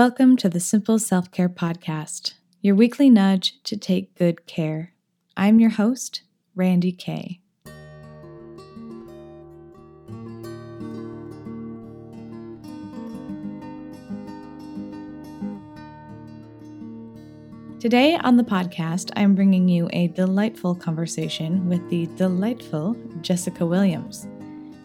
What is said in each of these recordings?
Welcome to the Simple Self Care Podcast, your weekly nudge to take good care. I'm your host, Randy Kay. Today on the podcast, I'm bringing you a delightful conversation with the delightful Jessica Williams.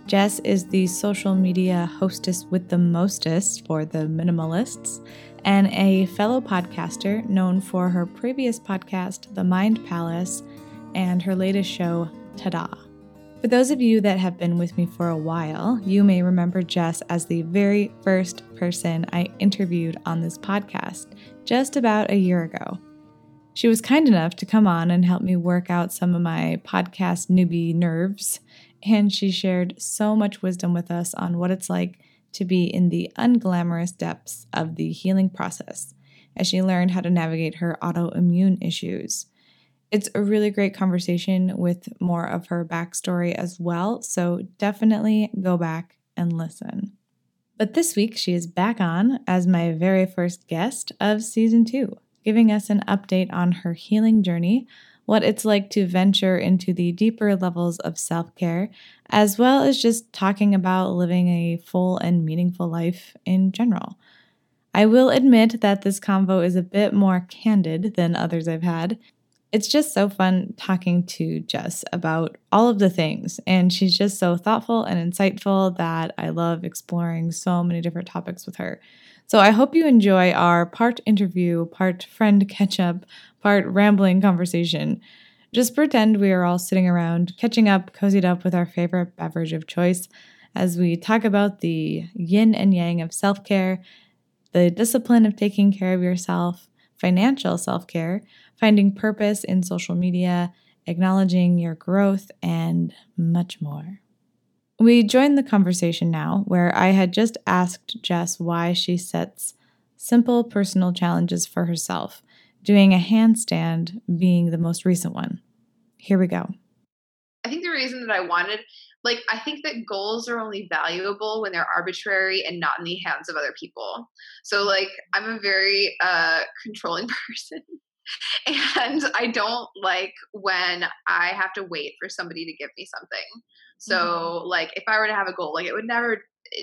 Jess is the social media hostess with the mostest for the minimalists and a fellow podcaster known for her previous podcast, The Mind Palace, and her latest show, Tada. For those of you that have been with me for a while, you may remember Jess as the very first person I interviewed on this podcast just about a year ago. She was kind enough to come on and help me work out some of my podcast newbie nerves, and she shared so much wisdom with us on what it's like to be in the unglamorous depths of the healing process as she learned how to navigate her autoimmune issues. It's a really great conversation with more of her backstory as well, so definitely go back and listen. But this week, she is back on as my very first guest of season two, giving us an update on her healing journey, what it's like to venture into the deeper levels of self care, as well as just talking about living a full and meaningful life in general. I will admit that this convo is a bit more candid than others I've had, it's just so fun talking to Jess about all of the things. And she's just so thoughtful and insightful that I love exploring so many different topics with her. So I hope you enjoy our part interview, part friend catch up, part rambling conversation. Just pretend we are all sitting around, catching up, cozied up with our favorite beverage of choice as we talk about the yin and yang of self care, the discipline of taking care of yourself, financial self care, finding purpose in social media, acknowledging your growth, and much more. We join the conversation now where I had just asked Jess why she sets simple personal challenges for herself, doing a handstand being the most recent one. Here we go. I think the reason that I wanted, like, I think that goals are only valuable when they're arbitrary and not in the hands of other people. So, like, I'm a very uh, controlling person and I don't like when I have to wait for somebody to give me something. So mm-hmm. like if I were to have a goal, like it would never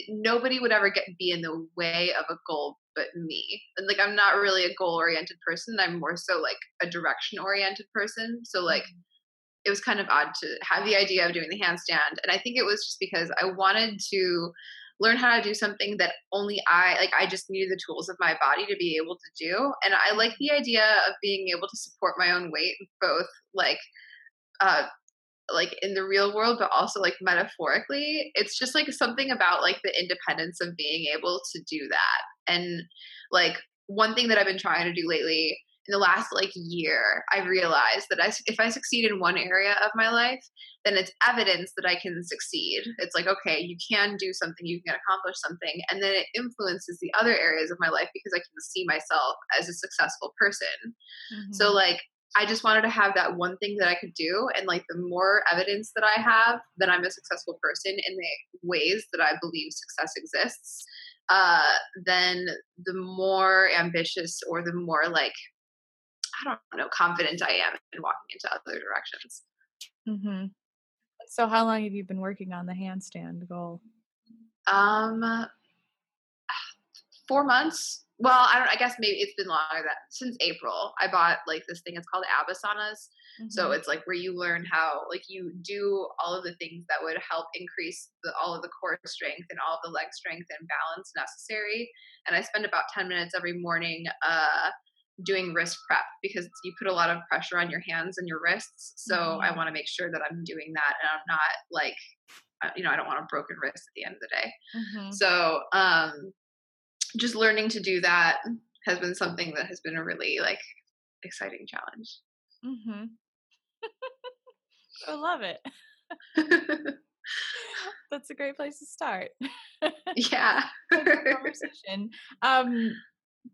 nobody would ever get be in the way of a goal but me. And like I'm not really a goal oriented person. I'm more so like a direction oriented person. So like mm-hmm. it was kind of odd to have the idea of doing the handstand and I think it was just because I wanted to learn how to do something that only I like I just needed the tools of my body to be able to do. And I like the idea of being able to support my own weight both like uh like in the real world but also like metaphorically. It's just like something about like the independence of being able to do that. And like one thing that I've been trying to do lately in the last like year, I realized that I, if I succeed in one area of my life, then it's evidence that I can succeed. It's like, okay, you can do something, you can accomplish something. And then it influences the other areas of my life because I can see myself as a successful person. Mm-hmm. So, like, I just wanted to have that one thing that I could do. And like, the more evidence that I have that I'm a successful person in the ways that I believe success exists, uh, then the more ambitious or the more like I don't know, confident I am in walking into other directions. Mm-hmm. So, how long have you been working on the handstand goal? Um, four months. Well, I don't. I guess maybe it's been longer than since April. I bought like this thing. It's called Abasanas. Mm-hmm. So it's like where you learn how, like, you do all of the things that would help increase the, all of the core strength and all of the leg strength and balance necessary. And I spend about ten minutes every morning. Uh, doing wrist prep because you put a lot of pressure on your hands and your wrists. So mm-hmm. I want to make sure that I'm doing that and I'm not like, uh, you know, I don't want a broken wrist at the end of the day. Mm-hmm. So um, just learning to do that has been something that has been a really like exciting challenge. Mm-hmm. I love it. That's a great place to start. yeah. conversation. Um,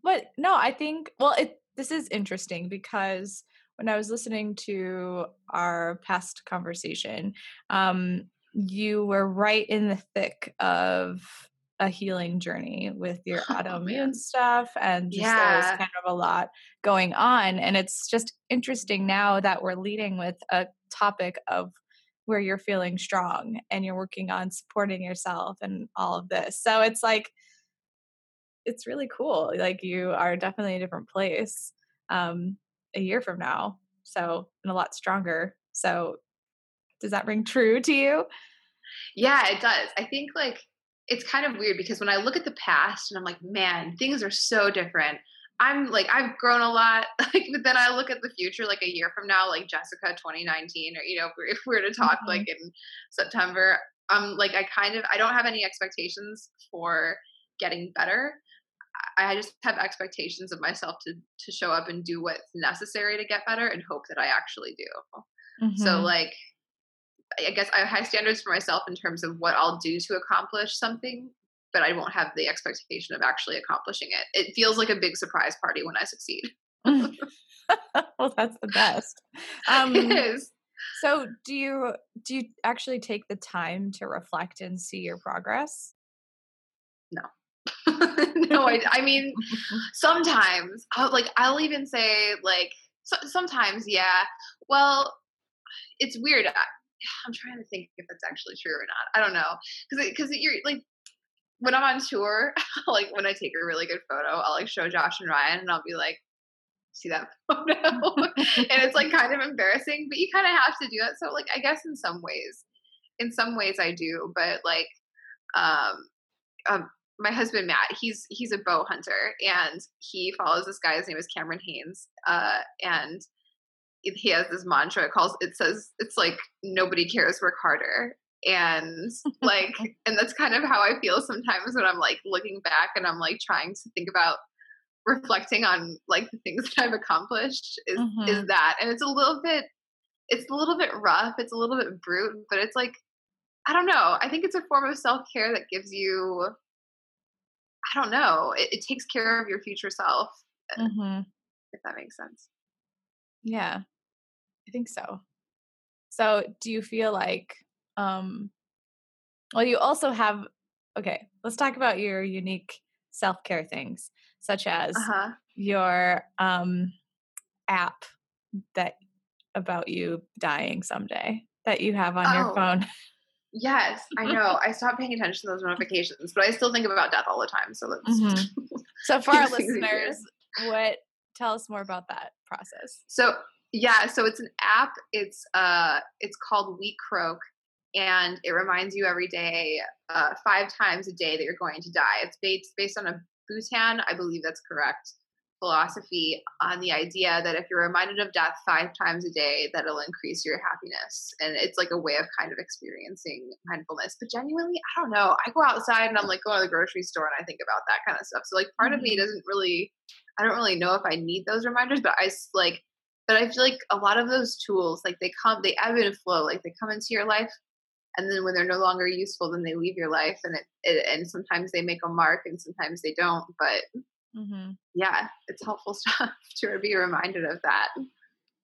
but no, I think well, it this is interesting because when I was listening to our past conversation, um, you were right in the thick of a healing journey with your Oh, autoimmune man. stuff and just there's Yeah. kind of a lot going on and it's just interesting now that we're leading with a topic of where you're feeling strong and you're working on supporting yourself and all of this so it's like it's really cool like you are definitely a different place um a year from now so and a lot stronger so does that ring true to you Yeah, it does. I think like it's kind of weird because when I look at the past and I'm like, man, things are so different. I'm like, I've grown a lot. Like, but then I look at the future, like a year from now, like Jessica 2019, or you know, if we're, if we're to talk Mhm. like in September, I'm like, I kind of, I don't have any expectations for getting better. I just have expectations of myself to to show up and do what's necessary to get better, and hope that I actually do. So Mhm. like I guess I have high standards for myself in terms of what I'll do to accomplish something, but I won't have the expectation of actually accomplishing it. It feels like a big surprise party when I succeed. well that's the best um it is. so do you do you actually take the time to reflect and see your progress no, I, I mean, sometimes I'll, like I'll even say like so, sometimes yeah. Well, it's weird. I'm trying to think if that's actually true or not. I don't know because because you're like when I'm on tour, like when I take a really good photo, I'll like show Josh and Ryan, and I'll be like, "See that photo?" and it's like kind of embarrassing, but you kind of have to do that. So like I guess in some ways, in some ways I do, but like um, um my husband Matt, he's he's a bow hunter and he follows this guy. His name is Cameron Hanes, uh, and he has this mantra. It calls it says it's like nobody cares, work harder, and like and that's kind of how I feel sometimes when I'm like looking back and I'm like trying to think about reflecting on like the things that I've accomplished is is Mhm. that, and it's a little bit it's a little bit rough, it's a little bit brute, but it's like I don't know. I think it's a form of self care that gives you I don't know. It, it takes care of your future self, Mhm. if that makes sense. Yeah, I think so. So, do you feel like, um, well, you also have, okay, let's talk about your unique self care things, such as Uh huh. your um, app that about you dying someday that you have on your Oh. phone. Yes, I know. I stopped paying attention to those notifications, but I still think about death all the time. So let's. Mhm. So, for our Makes things easier. listeners, what tell us more about that process? So yeah, so it's an app. It's uh, it's called We Croak, and it reminds you every day, uh, five times a day that you're going to die. It's based based on a Bhutan, I believe that's correct, philosophy on the idea that if you're reminded of death five times a day, that it'll increase your happiness. And it's like a way of kind of experiencing mindfulness. But genuinely, I don't know. I go outside and I'm like going to the grocery store and I think about that kind of stuff. So like part of me doesn't really, I don't really know if I need those reminders, but I like, but I feel like a lot of those tools, like they come, they ebb and flow, like they come into your life. And then when they're no longer useful, then they leave your life, and it, it and sometimes they make a mark, and sometimes they don't. But Mm-hmm. yeah, it's helpful stuff to be reminded of that.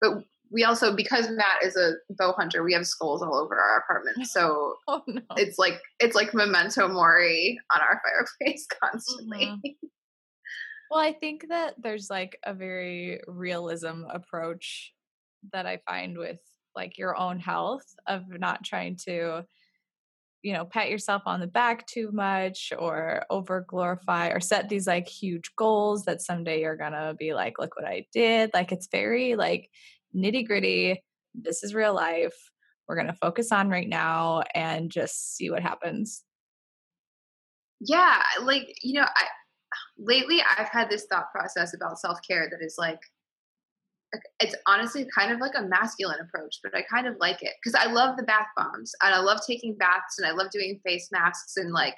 But we also, because Matt is a bow hunter, we have skulls all over our apartment. So Oh no. it's like it's like memento mori on our fireplace constantly. Well, I think that there's like a very realism approach that I find with like your own health of not trying to, you know, pat yourself on the back too much or over glorify or set these like huge goals that someday you're gonna be like, look what I did. Like it's very like nitty gritty. This is real life. We're gonna focus on right now and just see what happens. yeah, like you know, I lately I've had this thought process about self care that is like it's honestly kind of like a masculine approach, but I kind of like it because I love the bath bombs and I love taking baths and I love doing face masks and like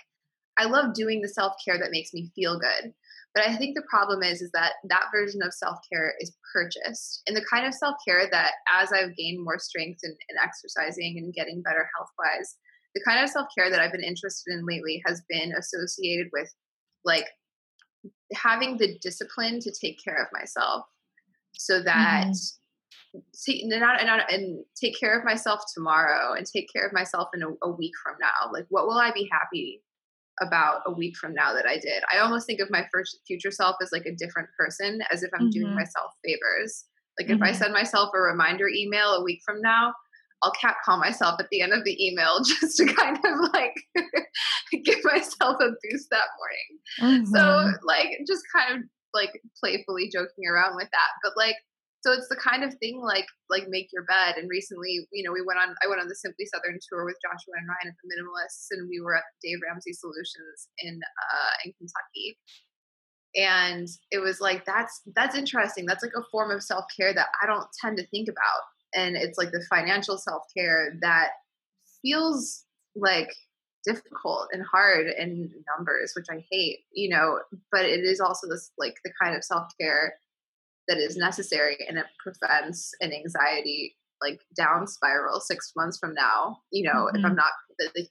I love doing the self care that makes me feel good. But I think the problem is is that that version of self care is purchased, and the kind of self care that as I've gained more strength and, and exercising and getting better health wise, the kind of self care that I've been interested in lately has been associated with like having the discipline to take care of myself so that see and not, not and take care of myself tomorrow and take care of myself in a, a week from now like what will i be happy about a week from now that I did. I almost think of my first future self as like a different person, as if I'm mm-hmm. doing myself favors. Like mm-hmm. if I mm-hmm. send myself a reminder email a week from now, I'll cat call myself at the end of the email just to kind of like give myself a boost that morning. Mm-hmm. So like just kind of like playfully joking around with that. But like so it's the kind of thing like like make your bed and recently you know we went on i went on the simply southern tour with joshua and ryan at the minimalists and we were at dave ramsey solutions in uh in kentucky and it was like that's that's interesting that's like a form of self-care that i don't tend to think about and it's like the financial self-care that feels like difficult and hard in numbers which i hate you know but it is also this like the kind of self-care that is necessary and it prevents an anxiety like down spiral six months from now you know mm-hmm. if i'm not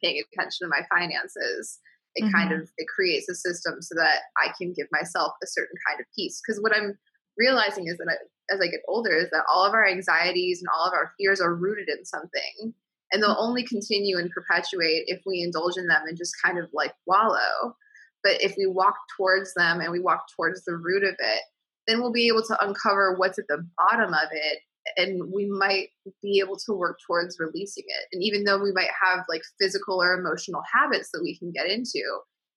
paying attention to my finances it mm-hmm. kind of it creates a system so that i can give myself a certain kind of peace because what i'm realizing is that I, as i get older is that all of our anxieties and all of our fears are rooted in something and they'll only continue and perpetuate if we indulge in them and just kind of like wallow. But if we walk towards them and we walk towards the root of it then we'll be able to uncover what's at the bottom of it and we might be able to work towards releasing it. And even though we might have like physical or emotional habits that we can get into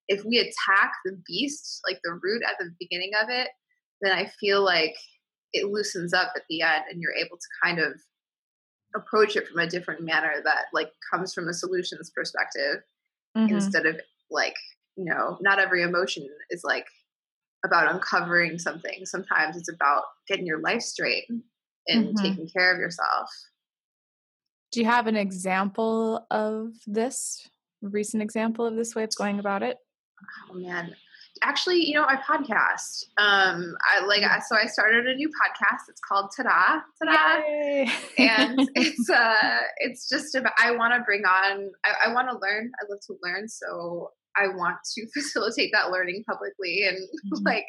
if we attack the beast like the root at the beginning of it then i feel like it loosens up at the end and you're able to kind of approach it from a different manner that like comes from a solutions perspective mm-hmm. instead of like you know not every emotion is like about uncovering something. Sometimes it's about getting your life straight and mm-hmm. taking care of yourself. Do you have an example of this? Recent example of this way of going about it? Oh man. Actually, you know, I podcast. Um, I like so I started a new podcast. It's called Tada Tada, and it's uh, it's just about. I want to bring on. I, I want to learn. I love to learn, so I want to facilitate that learning publicly and mm-hmm. like,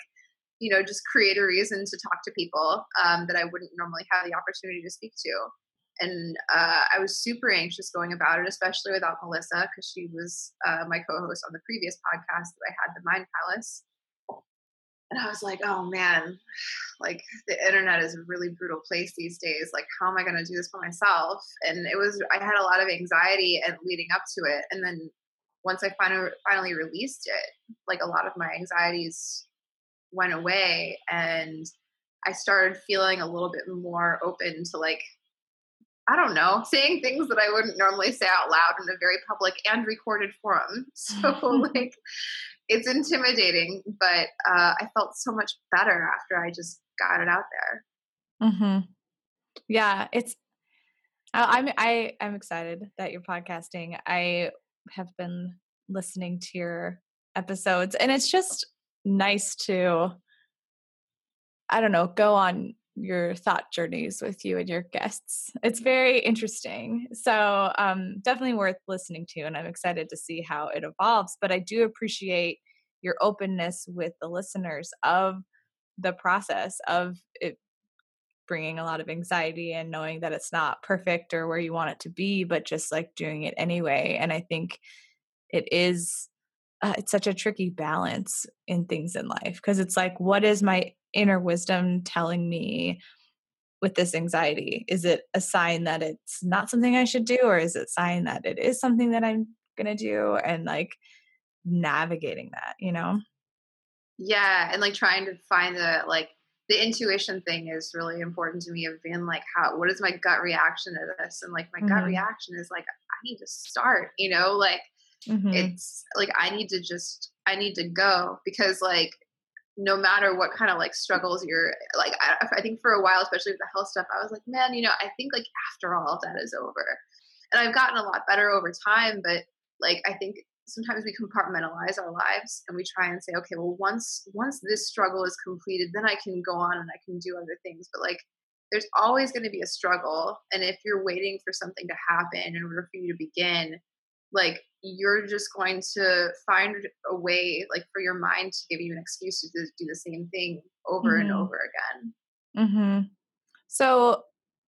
you know, just create a reason to talk to people um, that I wouldn't normally have the opportunity to speak to. And uh, I was super anxious going about it, especially without Melissa, because she was uh, my co host on the previous podcast that I had, The Mind Palace. And I was like, oh man, like the internet is a really brutal place these days. Like, how am I going to do this for myself? And it was, I had a lot of anxiety and leading up to it. And then once I finally finally released it, like a lot of my anxieties went away and I started feeling a little bit more open to like I don't know, saying things that I wouldn't normally say out loud in a very public and recorded forum. So like it's intimidating, but uh, I felt so much better after I just got it out there. Mhm. Yeah, it's I'm I I'm excited that you're podcasting. I have been listening to your episodes and it's just nice to I don't know, go on your thought journeys with you and your guests. It's very interesting. So, um, definitely worth listening to, and I'm excited to see how it evolves. But I do appreciate your openness with the listeners of the process of it bringing a lot of anxiety and knowing that it's not perfect or where you want it to be, but just like doing it anyway. And I think it is uh, it's such a tricky balance in things in life because it's like what is my inner wisdom telling me with this anxiety? Is it a sign that it's not something i should do or is it a sign that it is something that i'm gonna do? And like navigating that you know? Yeah and like trying to find the like the intuition thing is really important to me of being like how what is my gut reaction to this? And like my mm-hmm. gut reaction is like i need to start you know? Like mm-hmm. it's like i need to just i need to go because like no matter what kind of like struggles you're like I, I think for a while especially with the health stuff i was like man you know i think like after all that is over and i've gotten a lot better over time but like i think sometimes we compartmentalize our lives and we try and say okay well once once this struggle is completed then i can go on and i can do other things but like there's always going to be a struggle and if you're waiting for something to happen in order for you to begin like you're just going to find a way like for your mind to give you an excuse to do the same thing over mm-hmm. and over again mm-hmm. so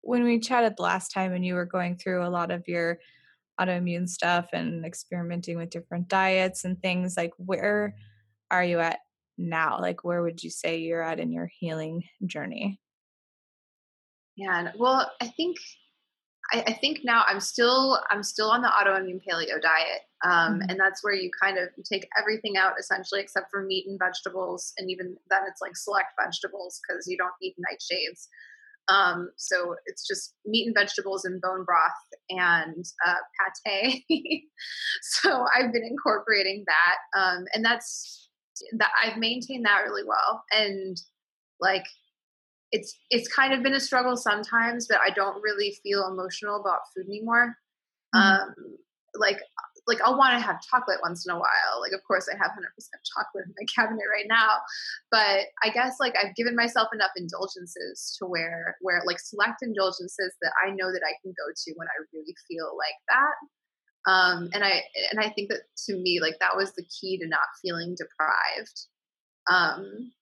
when we chatted last time and you were going through a lot of your autoimmune stuff and experimenting with different diets and things like where are you at now like where would you say you're at in your healing journey yeah well i think I, I, think now I'm still I'm still on the autoimmune paleo diet, um, mm-hmm. and that's where you kind of you take everything out essentially except for meat and vegetables, and even then it's like select vegetables because you don't eat nightshades. Um, so it's just meat and vegetables and bone broth and uh, pate. so I've been incorporating that, um, and that's that I've maintained that really well, and like it's it's kind of been a struggle sometimes but i don't really feel emotional about food anymore. Mm-hmm. um like like i'll want to have chocolate once in a while. Like of course i have 100% chocolate in my cabinet right now but i guess like i've given myself enough indulgences to where where like select indulgences that i know that i can go to when i really feel like that. Um and i and i think that to me like that was the key to not feeling deprived. Um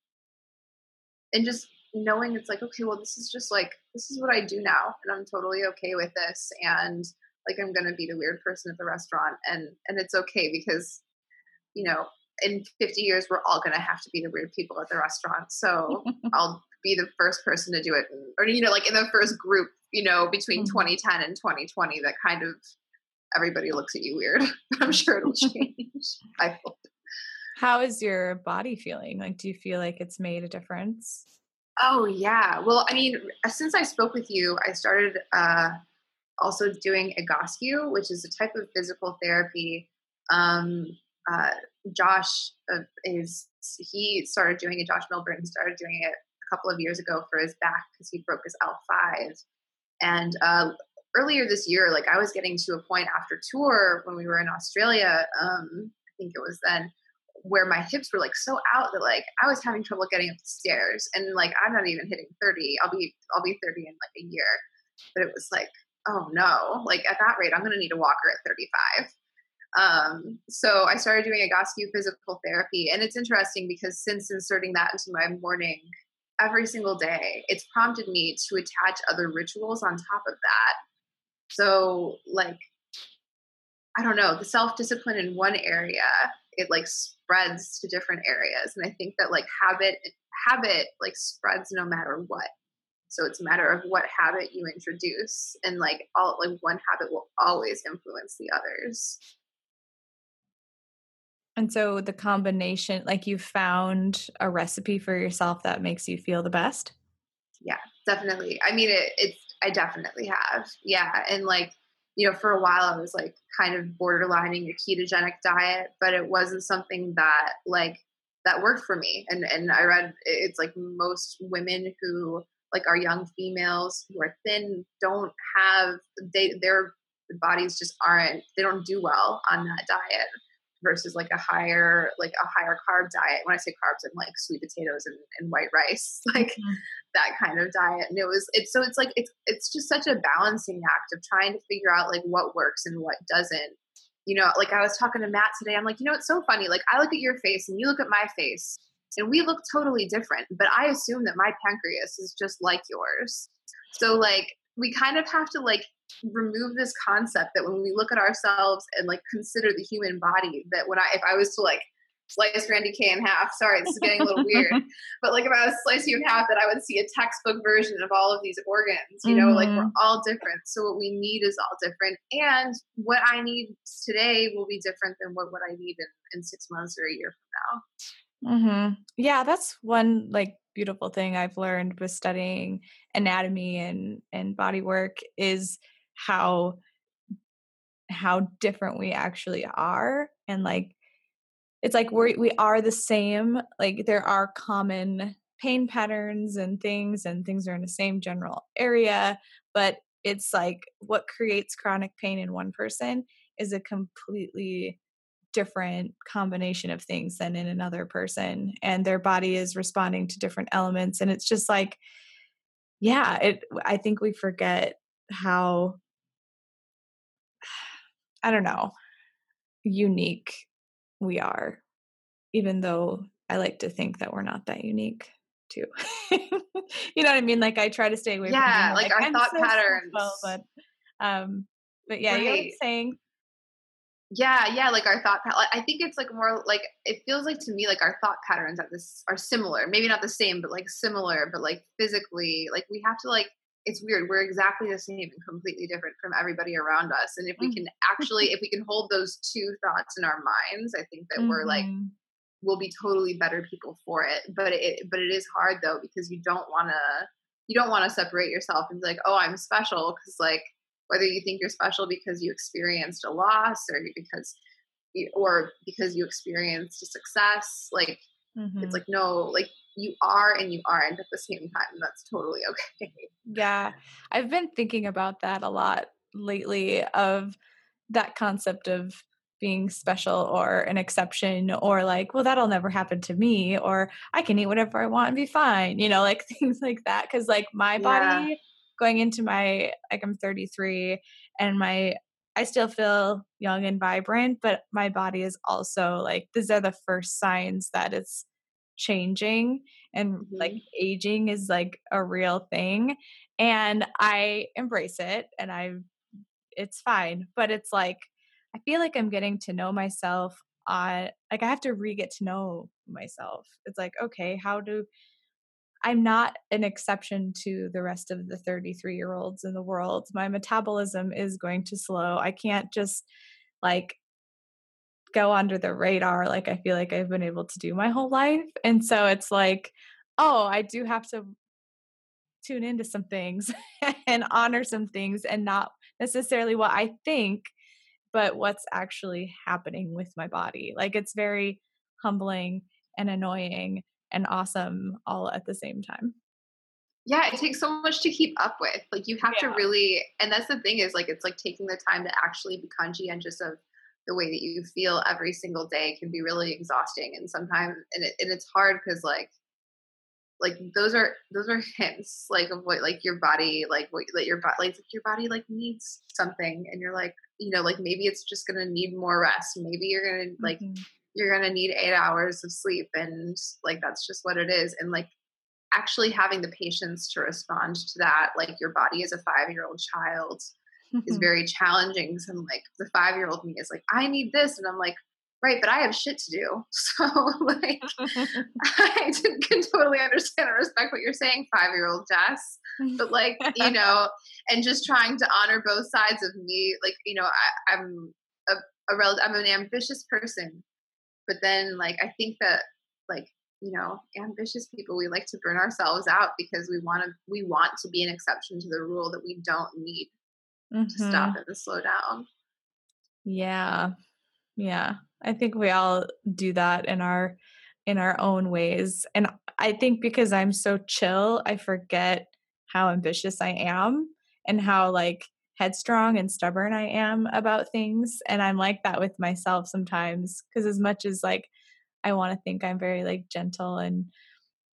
and just knowing it's like okay well this is just like this is what i do now and i'm totally okay with this and like i'm gonna be the weird person at the restaurant and and it's okay because you know in 50 years we're all gonna have to be the weird people at the restaurant so i'll be the first person to do it or you know like in the first group you know between mm-hmm. 2010 and 2020 that kind of everybody looks at you weird. I'm sure it'll change. I hope. How is your body feeling? Like do you feel like it's made a difference Oh yeah. Well, I mean, since I spoke with you, I started uh, also doing Egoscue, which is a type of physical therapy. Um, uh, Josh uh, is he started doing it. Josh Millburn started doing it a couple of years ago for his back because he broke his L five. And uh, earlier this year, like I was getting to a point after tour when we were in Australia. Um, I think it was then where my hips were like so out that like I was having trouble getting up the stairs and like I'm not even hitting 30. I'll be I'll be 30 in like a year. But it was like, oh no, like at that rate I'm gonna need a walker at 35. Um, so I started doing Egoscue physical therapy and it's interesting because since inserting that into my morning every single day, it's prompted me to attach other rituals on top of that. So like I don't know, the self discipline in one area, it like spreads to different areas and i think that like habit habit like spreads no matter what. So it's a matter of what habit you introduce and like all like one habit will always influence the others. And so the combination like you found a recipe for yourself that makes you feel the best? Yeah definitely. I mean it, it's i definitely have. Yeah and like you know, for a while I was like kind of borderlining a ketogenic diet, but it wasn't something that like that worked for me. And and I read it's like most women who like are young females who are thin don't have they their bodies just aren't they don't do well on that diet versus like a higher like a higher carb diet. When i say carbs i'm like sweet potatoes and, and white rice like mm-hmm. that kind of diet. And it was it's so it's like it's it's just such a balancing act of trying to figure out like what works and what doesn't. You know like i was talking to matt today. I'm like you know it's so funny. Like i look at your face and you look at my face and we look totally different but i assume that my pancreas is just like yours. So like we kind of have to like remove this concept that when we look at ourselves and like consider the human body that when i if i was to like slice randy k in half sorry this is getting a little weird but like if i was slice you in half that i would see a textbook version of all of these organs you know mm-hmm. like we're mm-hmm. all different so what we need is all different and what i need today will be different than what, what i need in, in six months or a year from now mm-hmm. yeah that's one like beautiful thing i've learned with studying anatomy and and body work is how how different we actually are and like it's like we we are the same like there are common pain patterns and things and things are in the same general area but it's like what creates chronic pain in one person is a completely different combination of things than in another person and their body is responding to different elements and it's just like yeah it i think we forget how I don't know, unique we are, even though I like to think that we're not that unique too. you know what I mean? Like I try to stay away yeah, from like, like our I'm thought so patterns. Well, but um but yeah, right. you're saying yeah yeah like our thought pattern. i think it's like more like it feels like to me like our thought patterns at this are similar maybe not the same but like similar but like physically like we have to like it's weird we're exactly the same and completely different from everybody around us and if we mm. can actually if we can hold those two thoughts in our minds i think that mm-hmm. we're like mm-hmm. we'll be totally better people for it but it but it is hard though because you don't want to you don't want to separate yourself and be like oh i'm special because like whether you think you're special because you experienced a loss or because or because you experienced a success like mm-hmm. it's like no like you are and you aren't at the same time that's totally okay. Yeah i've been thinking about that a lot lately of that concept of being special or an exception or like well that'll never happen to me or i can eat whatever i want and be fine you know like things like that because like my body yeah going into my like I'm 33 and my I still feel young and vibrant, but my body is also like these are the first signs that it's changing and mm-hmm. like aging is like a real thing and I embrace it and I it's fine, but it's like I feel like I'm getting to know myself on like I have to re get to know myself. It's like okay, how do I'm not an exception to the rest of the 33 year olds in the world. My metabolism is going to slow. I can't just like go under the radar like I feel like I've been able to do my whole life. And so it's like, oh, I do have to tune into some things and honor some things and not necessarily what I think, but what's actually happening with my body. Like it's very humbling and annoying and awesome all at the same time yeah it takes so much to keep up with like you have yeah. to really and that's the thing is like it's like taking the time to actually be conscientious of the way that you feel every single day can be really exhausting and sometimes and, it, and it's hard because like like those are those are hints like of what like your body like what like your body like your body like needs something and you're like you know like maybe it's just gonna need more rest. Maybe you're gonna like mm-hmm. you're going to need eight hours of sleep and like that's just what it is. And like actually having the patience to respond to that like your body is a five year old child is very challenging so I'm like the five year old me is like i need this and i'm like right but i have shit to do. So like i can totally understand and respect what you're saying five year old jess but like you know and just trying to honor both sides of me like you know I, i'm a, a rel- i'm an ambitious person but then like i think that like you know ambitious people we like to burn ourselves out because we want to we want to be an exception to the rule that we don't need mm-hmm. to stop and slow down yeah yeah i think we all do that in our in our own ways and i think because i'm so chill i forget how ambitious i am and how like headstrong and stubborn I am about things. And I'm like that with myself sometimes because as much as like I want to think I'm very like gentle and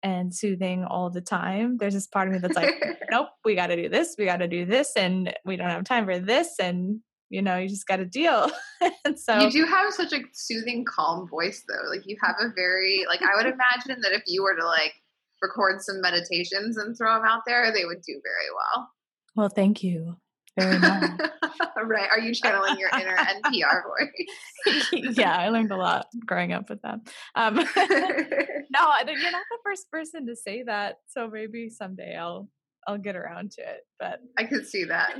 and soothing all the time, there's this part of me that's like, nope, we got to do this, we got to do this, and we don't have time for this, and you know, you just got to deal. and so you do have such a soothing, calm voice, though. Like you have a very like I would imagine that if you were to like record some meditations and throw them out there, they would do very well. Well, thank you. Very right. Are you channeling your inner NPR voice? yeah, I learned a lot growing up with them. Um, no, you're not the first person to say that. So maybe someday I'll I'll get around to it. But I could see that.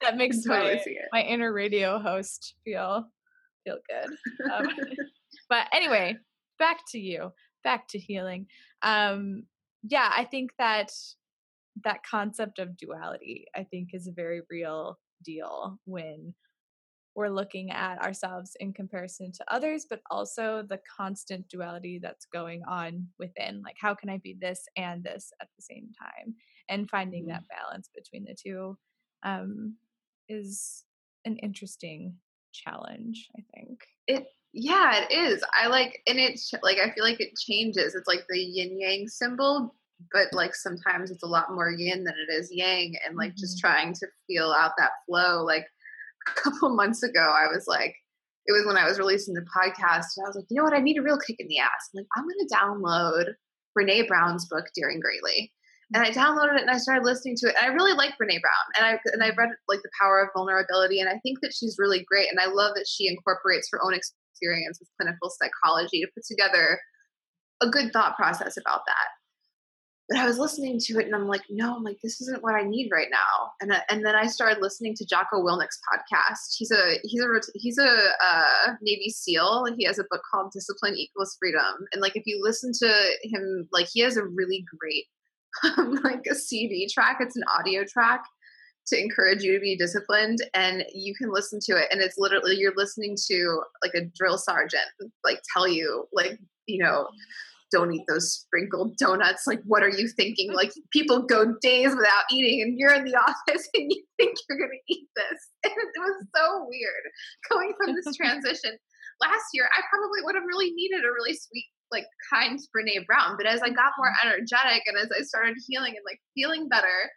that makes totally my, my inner radio host feel feel good. Um, but anyway, back to you. Back to healing. Um, yeah, I think that that concept of duality, I think, is a very real deal when we're looking at ourselves in comparison to others, but also the constant duality that's going on within. Like, how can I be this and this at the same time? And finding mm-hmm. that balance between the two um, is an interesting challenge, I think. It, yeah, it is. I like, and it's like, I feel like it changes. It's like the yin yang symbol but like sometimes it's a lot more yin than it is yang and like mm-hmm. just trying to feel out that flow like a couple months ago i was like it was when i was releasing the podcast and i was like you know what i need a real kick in the ass I'm like i'm going to download brene brown's book daring greatly and I downloaded it and I started listening to it. And I really like Brene Brown, and I and I read like the Power of Vulnerability, and I think that she's really great. And I love that she incorporates her own experience with clinical psychology to put together a good thought process about that. But I was listening to it and I'm like, no, I'm like, this isn't what I need right now. And uh, and then I started listening to Jocko Willink's podcast. He's a he's a he's a uh, Navy SEAL. He has a book called Discipline Equals Freedom. And like, if you listen to him, like, he has a really great like a CD track. It's an audio track to encourage you to be disciplined and you can listen to it and it's literally you're listening to like a drill sergeant like tell you like you know don't eat those sprinkled donuts. Like, what are you thinking? Like, people go days without eating, and you're in the office and you think you're going to eat this. And it was so weird going from this transition. Last year, I probably would have really needed a really sweet, like, kind Brene Brown. But as I got more mm-hmm. energetic and as I started healing and like feeling better,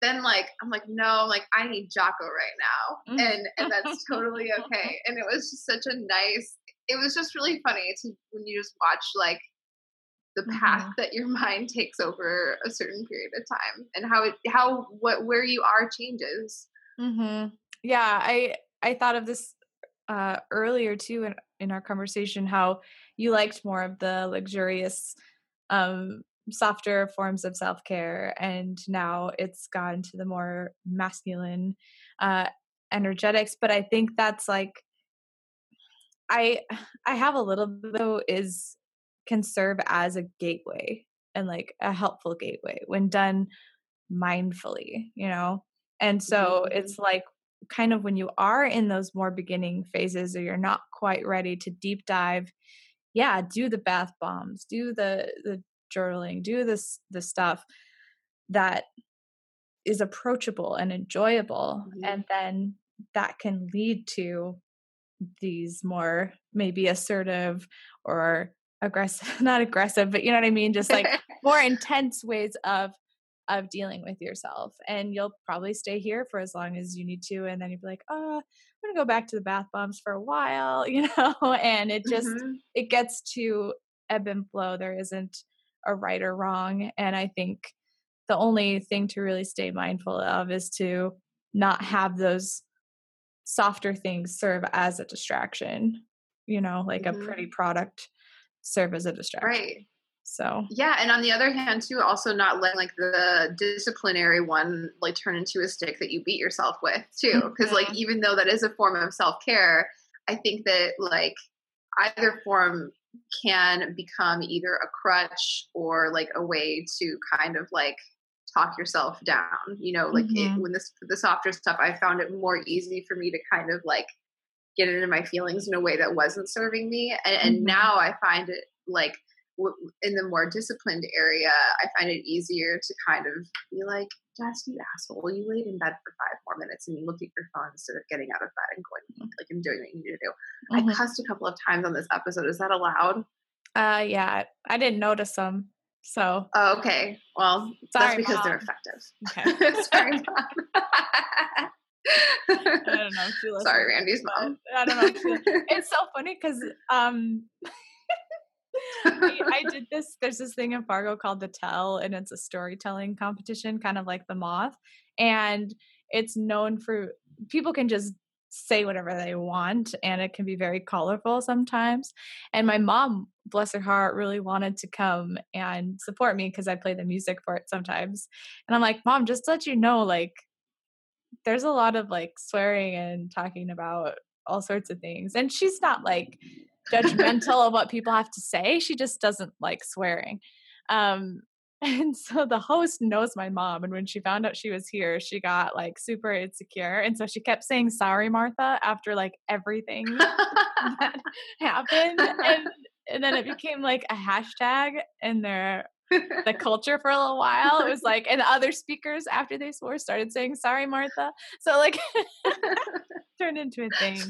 then like I'm like, no, I'm like, I need Jocko right now. Mm. And and that's totally okay. And it was just such a nice it was just really funny to when you just watch like the path mm-hmm. that your mind takes over a certain period of time and how it how what where you are changes mm-hmm. yeah i i thought of this uh earlier too in, in our conversation how you liked more of the luxurious um softer forms of self-care and now it's gone to the more masculine uh energetics but i think that's like i i have a little bit though is can serve as a gateway and like a helpful gateway when done mindfully, you know? And so mm-hmm. it's like kind of when you are in those more beginning phases or you're not quite ready to deep dive, yeah, do the bath bombs, do the the journaling, do this the stuff that is approachable and enjoyable mm-hmm. and then that can lead to these more maybe assertive or aggressive not aggressive but you know what i mean? Just like more intense ways of of dealing with yourself. And you'll probably stay here for as long as you need to and then you'll be like oh i'm gonna go back to the bath bombs for a while you know? And it just mm-hmm. it gets to ebb and flow. There isn't a right or wrong. And i think the only thing to really stay mindful of is to not have those softer things serve as a distraction you know like mm-hmm. a pretty product serve as a distraction. Right. So yeah, and on the other hand, too, also not letting like the disciplinary one like turn into a stick that you beat yourself with too, because like even though that is a form of self care, I think that like either form can become either a crutch or like a way to kind of like talk yourself down. You know, like mm-hmm. it, when this the softer stuff, I found it more easy for me to kind of like get into my feelings in a way that wasn't serving me. And, and mm-hmm. now I find it like w- in the more disciplined area, I find it easier to kind of be like, Jess, you asshole, you laid in bed for five more minutes and you looked at your phone instead of getting out of bed and going, like, I'm doing what you need to do. Mm-hmm. I cussed a couple of times on this episode. Is that allowed? Uh, yeah, I didn't notice them. So. Oh, okay. Well, Sorry, that's because Mom. they're effective. Okay. Sorry, Mom. I don't know. She Sorry, Randy's mom. I don't know. it's so funny because um, I did this. There's this thing in Fargo called the Tell, and it's a storytelling competition, kind of like the Moth, and it's known for people can just say whatever they want and it can be very colorful sometimes and my mom bless her heart really wanted to come and support me because i play the music for it sometimes and i'm like mom just to let you know like there's a lot of like swearing and talking about all sorts of things. And she's not like judgmental of what people have to say. She just doesn't like swearing. Um, and so the host knows my mom. And when she found out she was here, she got like super insecure. And so she kept saying, sorry, Martha, after like everything that happened. And, and then it became like a hashtag in their the culture for a little while. It was like, and other speakers after they swore started saying, "Sorry, Martha." So like, turned into a thing.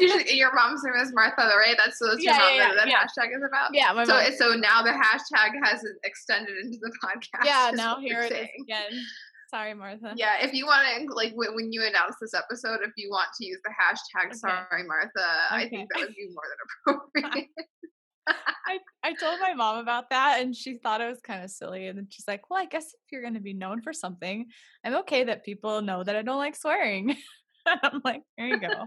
Usually, your mom's name is Martha, right? That's what yeah, your mom yeah, that yeah. hashtag is about. Yeah, my so mom. so now the hashtag has extended into the podcast. Yeah, now here it saying. is again. Sorry, Martha. Yeah, if you want to, like, when you announce this episode, if you want to use the hashtag okay. Sorry, Martha, okay. I think that would be more than appropriate. I, I told my mom about that and she thought it was kind of silly. And then she's like, Well, I guess if you're going to be known for something, I'm okay that people know that I don't like swearing. I'm like, There you go.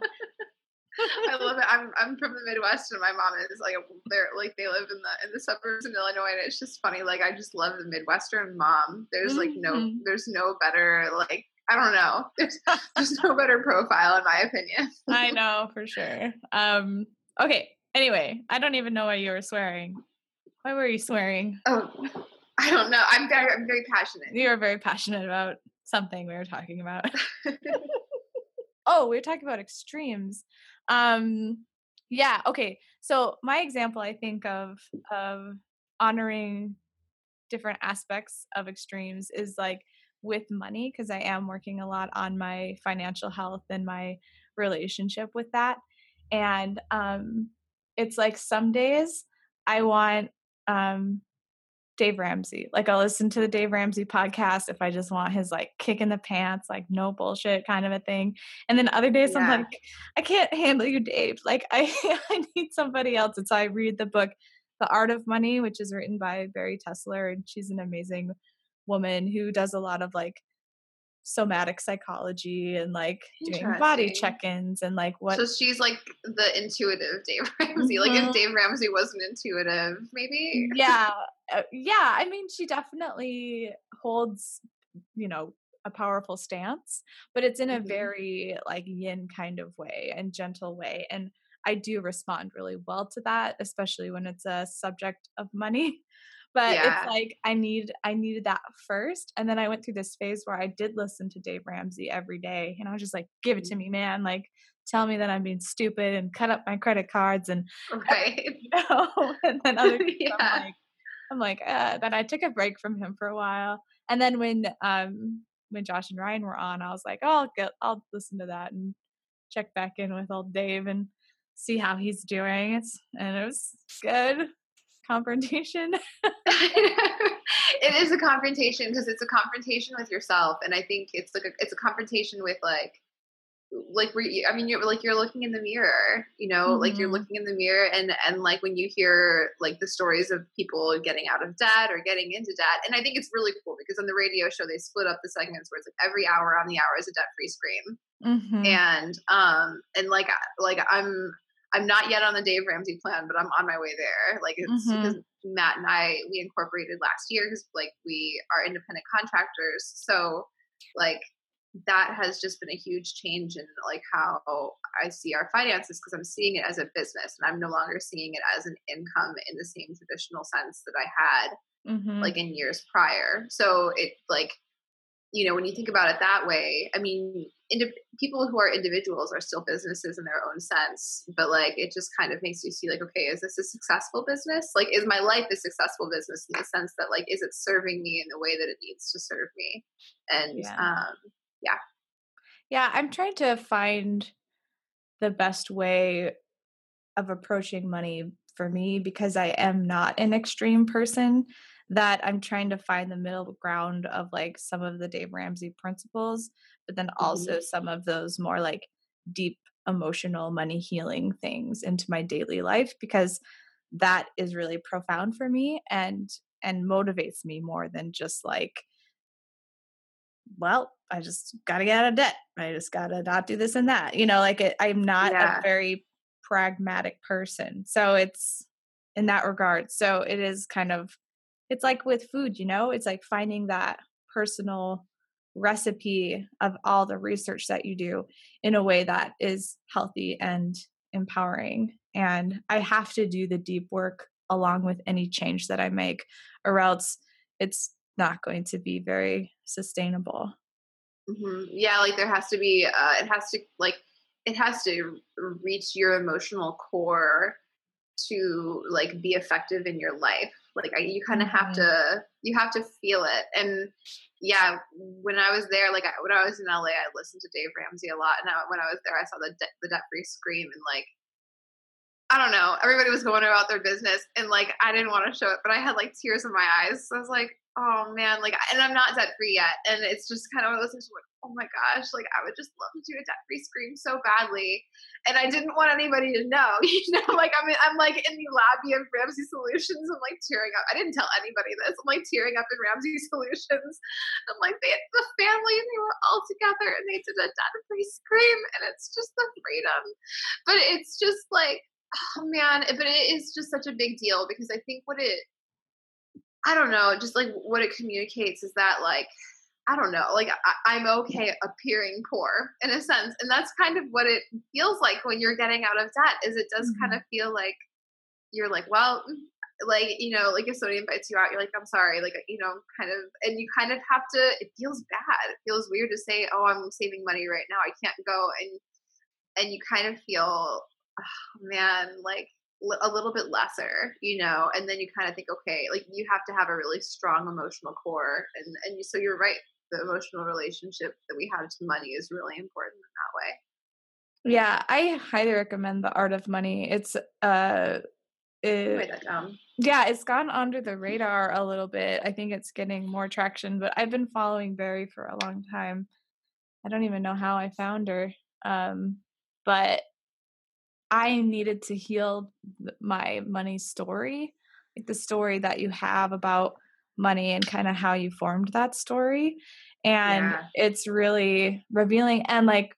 I love it. I'm I'm from the Midwest, and my mom is like they're like they live in the in the suburbs in Illinois, and it's just funny. Like I just love the Midwestern mom. There's like no mm-hmm. there's no better like I don't know. There's there's no better profile in my opinion. I know for sure. Um. Okay. Anyway, I don't even know why you were swearing. Why were you swearing? Oh, I don't know. I'm very I'm very passionate. You were very passionate about something we were talking about. oh, we were talking about extremes. Um, yeah. Okay. So my example, I think of of honoring different aspects of extremes is like with money because I am working a lot on my financial health and my relationship with that. And um, it's like some days I want um, Dave Ramsey. Like I'll listen to the Dave Ramsey podcast if I just want his like kick in the pants, like no bullshit kind of a thing. And then other days yeah. I'm like, I can't handle you, Dave. Like I I need somebody else. And so I read the book The Art of Money, which is written by Bari Tessler, and she's an amazing woman who does a lot of like somatic psychology and like doing body check-ins and like what so she's like the intuitive dave ramsey mm-hmm. like if mm-hmm. dave ramsey wasn't intuitive maybe yeah uh, yeah i mean she definitely holds you know a powerful stance but it's in a mm-hmm. very like yin kind of way and gentle way and i do respond really well to that especially when it's a subject of money but yeah. it's like i need i needed that first and then i went through this phase where i did listen to dave ramsey every day and i was just like give it to mm. me man like tell me that i'm being stupid and cut up my credit cards and right you know and then other yeah. i'm like i'm like uh, then i took a break from him for a while and then when um when josh and ryan were on i was like oh i'll get i'll listen to that and check back in with old dave and see how he's doing it's and it was good confrontation? it is a confrontation because it's a confrontation with yourself, and I think it's like a, it's a confrontation with like like we i mean you're like you're looking in the mirror you know mm-hmm. like you're mm-hmm. looking in the mirror and and like when you hear like the stories of people getting out of debt or getting into debt and i think it's really cool because on the radio show they split up the segments where it's like every hour on the hour is a debt free scream mm-hmm. and um and like like i'm I'm not yet on the Dave Ramsey plan, but I'm on my way there. Like it's mm-hmm. because Matt and I we incorporated last year because like we are independent contractors. So like that has just been a huge change in like how I see our finances because I'm seeing it as a business and I'm no longer seeing it as an income in the same traditional sense that I had mm-hmm. like in years prior. So it like you know when you think about it that way, I mean people who are individuals are still businesses in their own sense but like it just kind of makes you see like okay is this a successful business? Like is my life a successful business in the sense that like is it serving me in the way that it needs to serve me? And yeah. um yeah. Yeah i'm trying to find the best way of approaching money for me because i am not an extreme person that I'm trying to find the middle ground of like some of the Dave Ramsey principles, but then also mm-hmm. some of those more like deep emotional money healing things into my daily life because that is really profound for me and and motivates me more than just like well i just gotta get out of debt i just gotta not do this and that you know like it, i'm not yeah. a very pragmatic person so it's in that regard so it is kind of it's like with food you know it's like finding that personal recipe of all the research that you do in a way that is healthy and empowering. And I have to do the deep work along with any change that I make, or else it's not going to be very sustainable. Mm-hmm. Yeah, like there has to be, uh, it has to, like, it has to reach your emotional core to like be effective in your life like I, you kind of have mm-hmm. to you have to feel it and yeah when i was there like I, when i was in la i listened to dave ramsey a lot and I, when i was there i saw the, de- the debt free scream and like I don't know. Everybody was going about their business, and like I didn't want to show it, but I had like tears in my eyes. So I was like, oh man, like, and I'm not debt free yet, and it's just kind of one of those things where oh my gosh, like I would just love to do a debt free scream so badly. And I didn't want anybody to know, you know, like I'm, I'm like in the lobby of Ramsey Solutions. I'm like tearing up. I didn't tell anybody this. I'm like tearing up in Ramsey Solutions. I'm like, they, the family, and they were all together and they did a debt free scream. And it's just the freedom. But it's just like, oh man, but it is just such a big deal because I think what it, I don't know, just like what it communicates is that like I don't know, like I, am okay appearing poor in a sense, and that's kind of what it feels like when you're getting out of debt. Is it does mm-hmm. kind of feel like you're like, well, like you know, like if somebody invites you out, you're like, I'm sorry, like you know, kind of, and you kind of have to. It feels bad. It feels weird to say, oh, I'm saving money right now, I can't go, and and you kind of feel, oh, man, like a little bit lesser, you know, and then you kind of think, okay, like you have to have a really strong emotional core, and and you, so you're right the emotional relationship that we have to money is really important in that way. Yeah, I highly recommend the art of money. It's uh it, yeah, it's gone under the radar a little bit. I think it's getting more traction, but I've been following Bari for a long time. I don't even know how I found her. Um, but I needed to heal my money story, like the story that you have about money and kind of how you formed that story and yeah. it's really revealing and like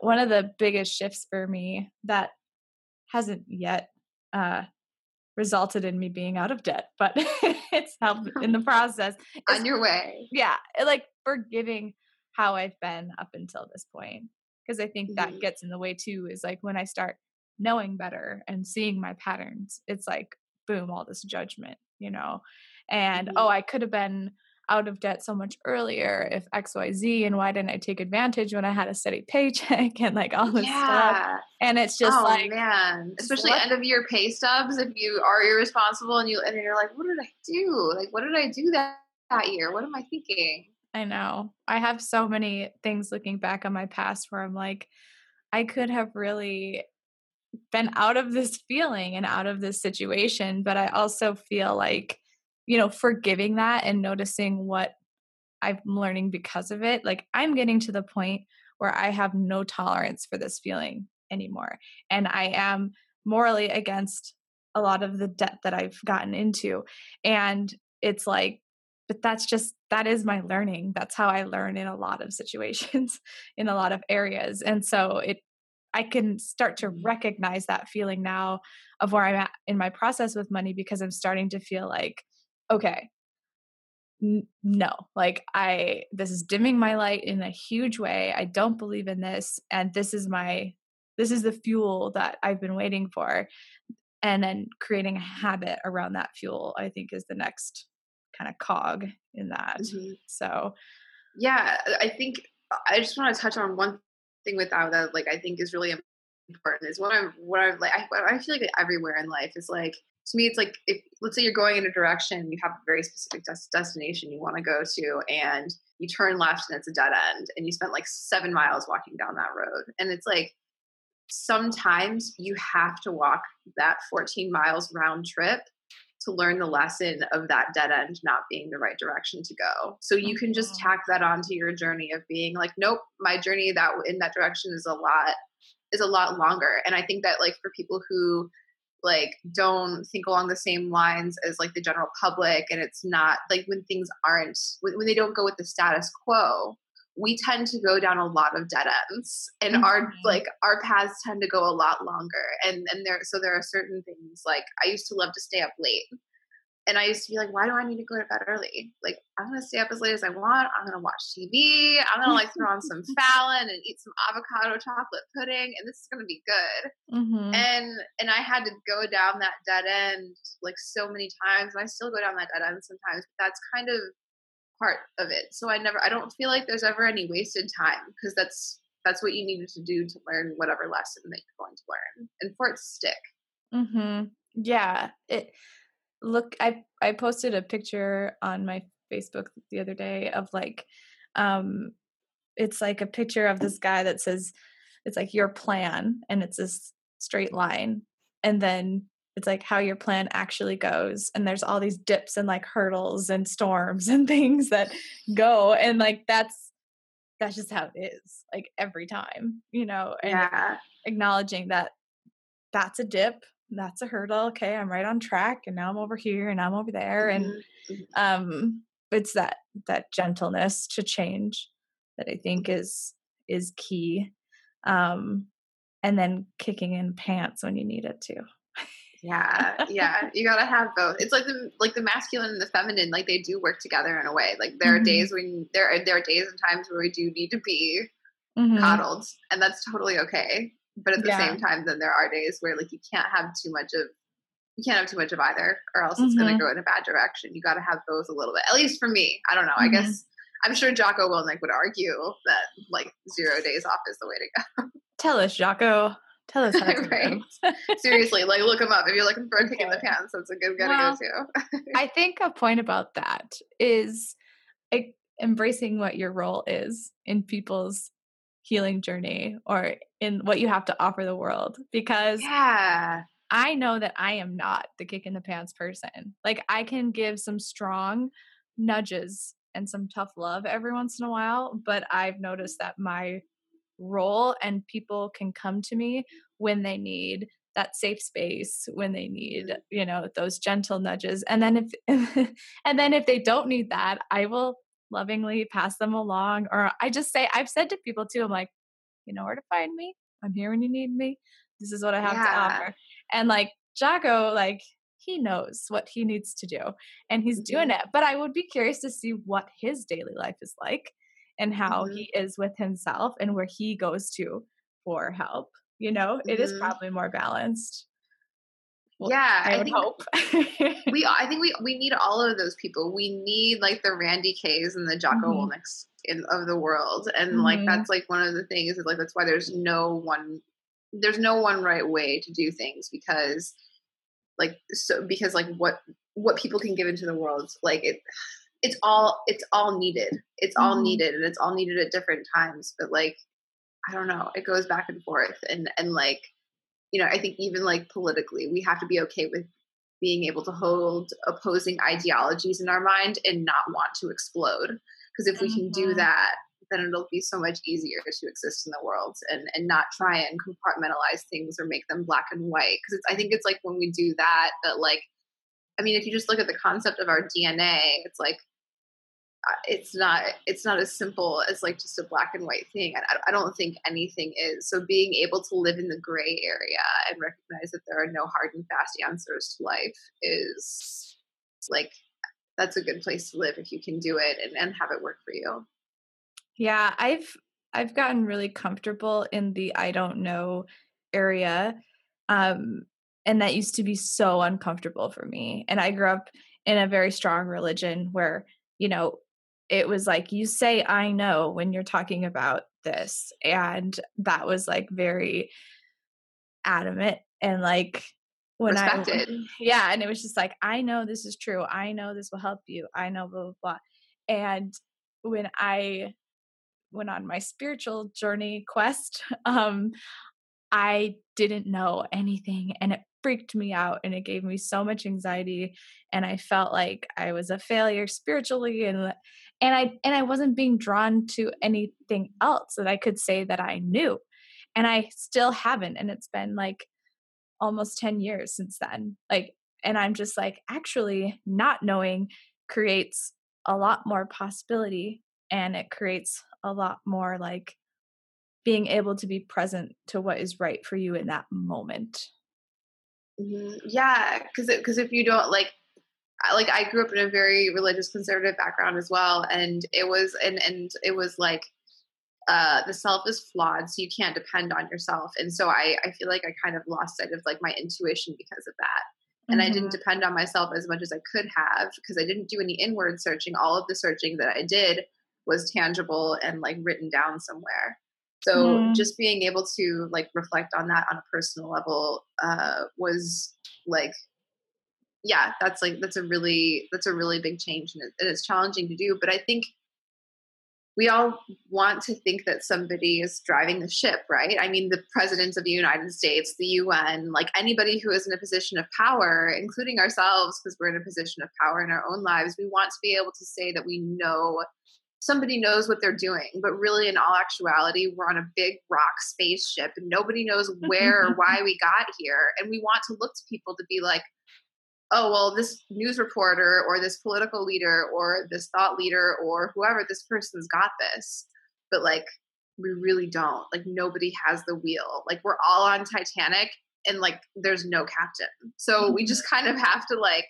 one of the biggest shifts for me that hasn't yet uh resulted in me being out of debt but it's helped in the process on your way yeah like forgiving how i've been up until this point because i think mm-hmm. that gets in the way too is like when i start knowing better and seeing my patterns it's like boom all this judgment you know and oh, mm-hmm. oh i could have been out of debt so much earlier if xyz and why didn't i take advantage when i had a steady paycheck and like all this yeah. stuff and it's just oh, like man especially what? end of year pay stubs if you are irresponsible and you and you're like what did i do like what did i do that that year what am i thinking i know i have so many things looking back on my past where i'm like i could have really been out of this feeling and out of this situation but i also feel like you know, forgiving that and noticing what I'm learning because of it. Like I'm getting to the point where I have no tolerance for this feeling anymore. And I am morally against a lot of the debt that I've gotten into. And it's like, but that's just, that is my learning. That's how I learn in a lot of situations, in a lot of areas. And so it, I can start to mm-hmm. recognize that feeling now of where I'm at in my process with money because I'm starting to feel like okay n- no like i this is dimming my light in a huge way i don't believe in this and this is my this is the fuel that i've been waiting for and then creating a habit around that fuel i think is the next kind of cog in that mm-hmm. so yeah i think i just want to touch on one thing with that that like i think is really important is what i'm what i'm like I, I feel like everywhere in life is like to me it's like if let's say you're going in a direction you have a very specific des- destination you want to go to and you turn left and it's a dead end and you spent like seven miles walking down that road and it's like sometimes you have to walk that 14 miles round trip to learn the lesson of that dead end not being the right direction to go. So you can just oh. tack that onto your journey of being like nope my journey that in that direction is a lot is a lot longer. And i think that like for people who like don't think along the same lines as like the general public and it's not like when things aren't when they don't go with the status quo we tend to go down a lot of dead ends and mm-hmm. our like our paths tend to go a lot longer and and there so there are certain things like i used to love to stay up late and I used to be like, why do I need to go to bed early? Like, I'm gonna stay up as late as I want. I'm gonna watch TV. I'm gonna like throw on some Fallon and eat some avocado chocolate pudding, and this is gonna be good. Mm-hmm. And and I had to go down that dead end like so many times, and I still go down that dead end sometimes. But that's kind of part of it. So I never, I don't feel like there's ever any wasted time because that's that's what you needed to do to learn whatever lesson that you're going to learn, and for it to stick. Mm-hmm. Yeah. It look i i posted a picture on my facebook the other day of like um it's like a picture of this guy that says it's like your plan and it's this straight line and then it's like how your plan actually goes and there's all these dips and like hurdles and storms and things that go and like that's that's just how it is like every time you know and yeah. acknowledging that that's a dip that's a hurdle okay i'm right on track and now i'm over here and i'm over there and mm-hmm. um it's that that gentleness to change that i think is is key um and then kicking in pants when you need it to yeah yeah you gotta have both it's like the like the masculine and the feminine like they do work together in a way like there mm-hmm. are days when there are there are days and times where we do need to be mm-hmm. coddled and that's totally okay but at the yeah. same time then there are days where like you can't have too much of you can't have too much of either or else it's mm-hmm. going to go in a bad direction you got to have both a little bit at least for me i don't know i mm-hmm. guess i'm sure jocko Willink would argue that like zero days off is the way to go tell us jocko Tell us how right. Seriously, like look them up if you're looking for a kick in the pants. That's a good guy well, to go to. I think a point about that is like, embracing what your role is in people's healing journey or in what you have to offer the world because yeah I know that I am not the kick in the pants person. Like I can give some strong nudges and some tough love every once in a while, but I've noticed that my role and people can come to me when they need that safe space when they need mm-hmm. you know those gentle nudges and then if and then if they don't need that i will lovingly pass them along or i just say i've said to people too i'm like you know where to find me i'm here when you need me this is what i have yeah. to offer and like Jocko like he knows what he needs to do and he's doing mm-hmm. it but i would be curious to see what his daily life is like and how mm-hmm. he is with himself and where he goes to for help. You know, mm-hmm. it is mm-hmm. probably more balanced. Well, yeah, I, I think hope. we I think we we need all of those people. We need like the Randy Kays and the Jocko mm-hmm. in of the world. And mm-hmm. like that's like one of the things is like that's why there's no one there's no one right way to do things because like so because like what what people can give into the world like it it's all it's all needed it's all mm-hmm. needed and it's all needed at different times but like i don't know it goes back and forth and and like you know i think even like politically we have to be okay with being able to hold opposing ideologies in our mind and not want to explode because if we can do mm-hmm. that then it'll be so much easier to exist in the world and and not try and compartmentalize things or make them black and white because i think it's like when we do that that like I mean, if you just look at the concept of our DNA, it's like it's not it's not as simple as like just a black and white thing I, I, don't think anything is. So being able to live in the gray area and recognize that there are no hard and fast answers to life is like that's a good place to live if you can do it and, and have it work for you. Yeah i've i've gotten really comfortable in the i don't know area um and that used to be so uncomfortable for me and i grew up in a very strong religion where you know it was like you say i know when you're talking about this and that was like very adamant and like when Respected. I yeah, and it was just like I know this is true. I know this will help you. I know blah blah blah. And when I went on my spiritual journey quest, um, I didn't know anything, and it freaked me out and it gave me so much anxiety and i felt like i was a failure spiritually and and i and i wasn't being drawn to anything else that i could say that i knew and i still haven't and it's been like almost 10 years since then like and i'm just like actually not knowing creates a lot more possibility and it creates a lot more like being able to be present to what is right for you in that moment Mm-hmm. Yeah, because because if you don't like, like I grew up in a very religious conservative background as well, and it was and and it was like uh, the self is flawed, so you can't depend on yourself, and so I I feel like I kind of lost sight of like my intuition because of that. And mm-hmm. I didn't mm-hmm. depend on myself as much as I could have because I didn't do any inward searching. All of the searching that I did was tangible and like written down somewhere. So mm. just being able to like reflect on that on a personal level uh, was like, yeah, that's like that's a really that's a really big change and, it, and it's challenging to do. But I think we all want to think that somebody is driving the ship, right? I mean, the presidents of the United States, the UN, like anybody who is in a position of power, including ourselves, because we're in a position of power in our own lives, we want to be able to say that we know somebody knows what they're doing. But really, in all actuality, we're on a big rock spaceship and nobody knows where or why we got here. And we want to look to people to be like, oh well this news reporter or this political leader or this thought leader or whoever this person's got this. But like we really don't. Like nobody has the wheel. Like we're all on titanic and like there's no captain. So we just kind of have to like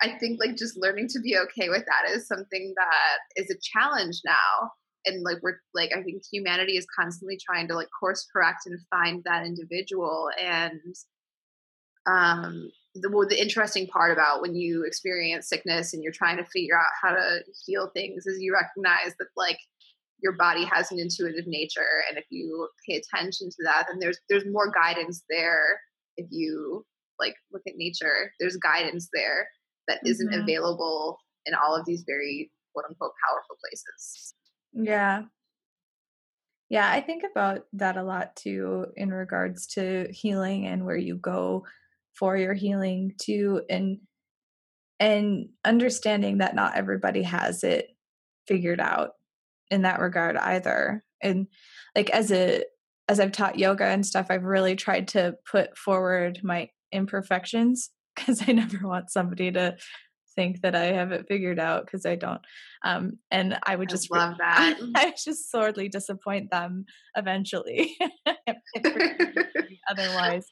i think like just learning to be okay with that is something that is a challenge now. And like we're like i think humanity is constantly trying to like course correct and find that individual. And um the, the interesting part about when you experience sickness and you're trying to figure out how to heal things is you recognize that like your body has an intuitive nature and if you pay attention to that then there's there's more guidance there. If you like look at nature there's guidance there that isn't mm-hmm. available in all of these very quote unquote powerful places. Yeah. Yeah i think about that a lot too in regards to healing and where you go for your healing too and and understanding that not everybody has it figured out in that regard either. And like as a as I've taught yoga and stuff I've really tried to put forward my imperfections because I never want somebody to think that I have it figured out because I don't. Um, and I would just I love that. I just sorely disappoint them eventually. otherwise,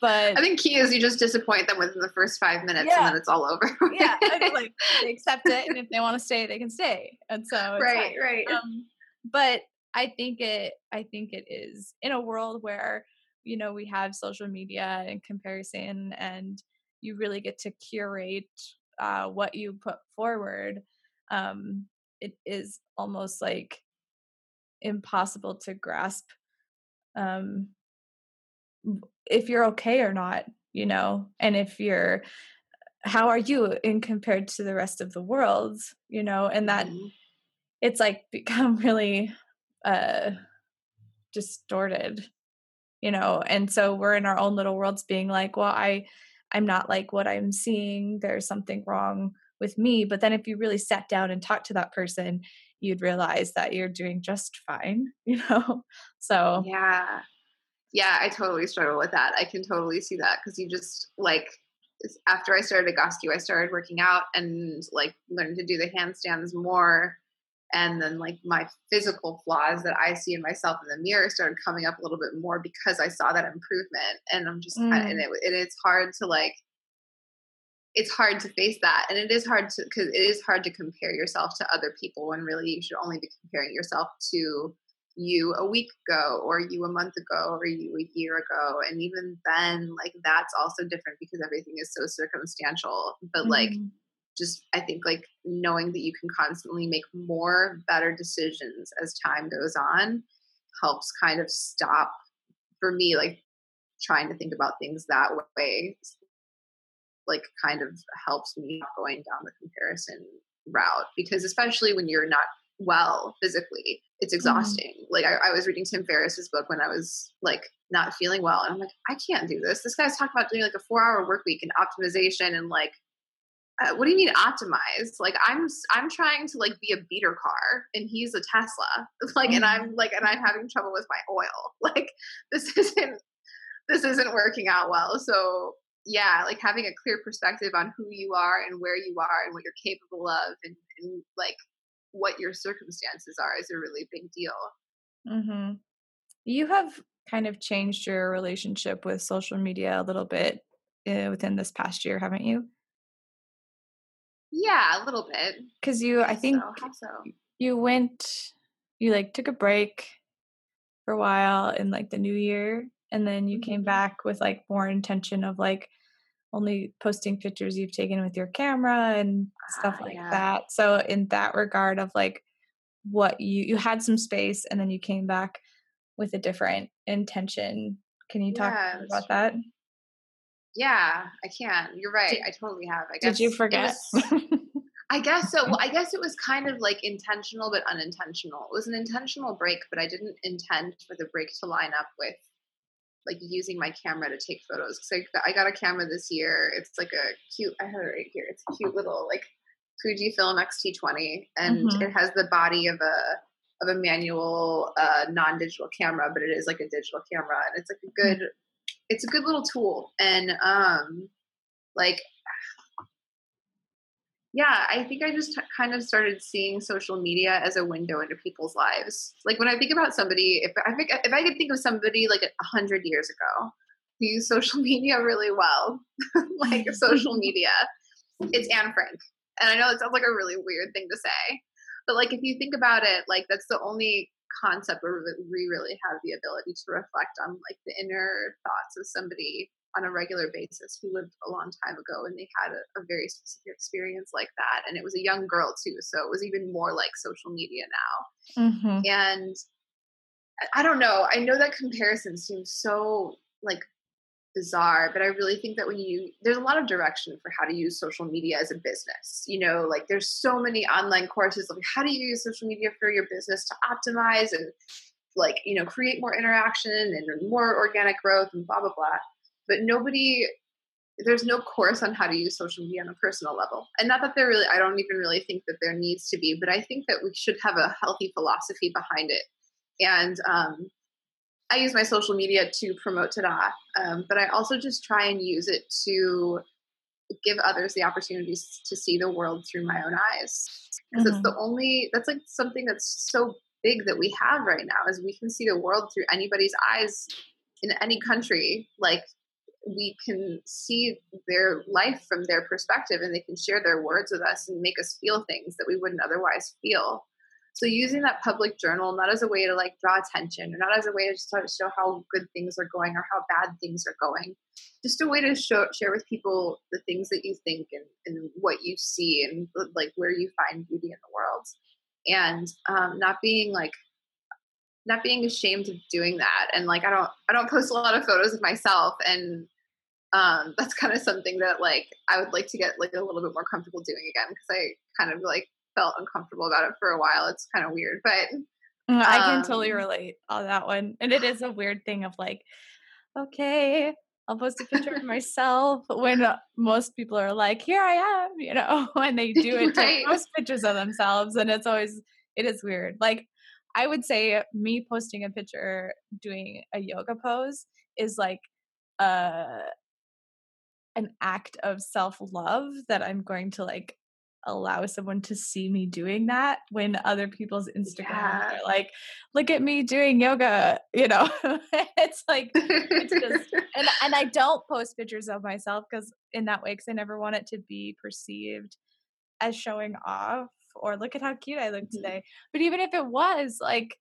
but I think key is you just disappoint them within the first five minutes, yeah. and then it's all over. yeah, like they accept it, and if they want to stay, they can stay. And so, right, right. Um, but I think it. I think it is in a world where you know we have social media and comparison and you really get to curate uh, what you put forward, um, it is almost like impossible to grasp um, if you're okay or not, you know, and if you're how are you in compared to the rest of the world, you know, and that mm-hmm. it's like become really uh distorted you know? And so we're in our own little worlds being like well i I'm not like what I'm seeing. There's something wrong with me. But then if you really sat down and talked to that person, you'd realize that you're doing just fine, you know? So, yeah. Yeah, I totally struggle with that. I can totally see that because you just like after I started Egoscue, I started working out and like learned to do the handstands more and then like my physical flaws that i see in myself in the mirror started coming up a little bit more because i saw that improvement and i'm just mm. and, it, and it's hard to like it's hard to face that and it is hard to because it is hard to compare yourself to other people when really you should only be comparing yourself to you a week ago or you a month ago or you a year ago and even then like that's also different because everything is so circumstantial but mm-hmm. like just I think like knowing that you can constantly make more better decisions as time goes on helps kind of stop for me like trying to think about things that way like kind of helps me going down the comparison route because especially when you're not well physically it's mm-hmm. exhausting mm-hmm. like I, I, was reading tim ferriss's book when i was like not feeling well and i'm like i can't do this this guy's talking about doing like a four hour work week and optimization and like uh, what do you mean optimized? Like I'm I'm trying to like be a beater car and he's a Tesla. Like mm-hmm. and I'm like and I'm having trouble with my oil. Like this isn't this isn't working out well. So yeah, like having a clear perspective on who you are and where you are and what you're capable of and, and like what your circumstances are is a really big deal. Mm-hmm. You have kind of changed your relationship with social media a little bit uh, within this past year, haven't you? Yeah, a little bit. Because you, I think so, so. you went, you like took a break for a while in like the new year, and then you mm-hmm. came back with like more intention of like only posting pictures you've taken with your camera and stuff ah, like yeah. that. So in that regard of like what you you had some space and then you came back with a different intention. Can you talk yeah, about that? Yeah, I can. You're right. Did, I totally have. I guess. Did you forget? Was, I guess so. Well, I guess it was kind of like intentional but unintentional. It was an intentional break, but I didn't intend for the break to line up with like using my camera to take photos. Because I, I got a camera this year. It's like a cute. I have it right here. It's a cute little like Fujifilm X-T20, and mm-hmm. it has the body of a of a manual uh, non-digital camera, but it is like a digital camera, and it's like a mm. good. It's a good little tool, and um, like yeah, I think I just kind of started seeing social media as a window into people's lives. Like when I think about somebody, if I think if I could think of somebody like a hundred years ago who used social media really well, like social media, it's Anne Frank. And I know it sounds like a really weird thing to say, but like if you think about it, like that's the only concept where we really have the ability to reflect on like the inner thoughts of somebody on a regular basis who lived a long time ago and they had a, a, very specific experience like that and it was a young girl too so it was even more like social media now mm-hmm. and i don't know i know that comparison seems so like bizarre but i really think that when you there's a lot of direction for how to use social media as a business you know like there's so many online courses like how do you use social media for your business to optimize and like you know create more interaction and more organic growth and blah blah blah. But nobody there's no course on how to use social media on a personal level. And not that there really i don't even really think that there needs to be but i think that we should have a healthy philosophy behind it. And um, i use my social media to promote tada um, but i also just try and use it to give others the opportunities to see the world through my own eyes. Because mm-hmm. it's the only that's like something that's so big that we have right now is we can see the world through anybody's eyes in any country. Like we can see their life from their perspective and they can share their words with us and make us feel things that we wouldn't otherwise feel so using that public journal not as a way to like draw attention or not as a way to show how good things are going or how bad things are going just a way to show share with people the things that you think and, and what you see and like where you find beauty in the world. And um, not being like not being ashamed of doing that. And like i don't i don't post a lot of photos of myself and um, that's kind of something that like I would like to get like a little bit more comfortable doing again because I kind of like felt uncomfortable about it for a while. It's kind of weird, but um, I can totally um relate on that one. And it is a weird thing of like, okay, I'll post a picture of myself when most people are like, here I am, you know, when they do it right. to post pictures of themselves. And it's always, it is weird. Like, I would say me posting a picture doing a yoga pose is like uh an act of self-love that I'm going to like allow someone to see me doing that when other people's Instagram yeah. are like, look at me doing yoga, you know. it's like it's just and and I don't post pictures of myself because in that way, because I never want it to be perceived as showing off or look at how cute I look mm-hmm. today. But even if it was, like,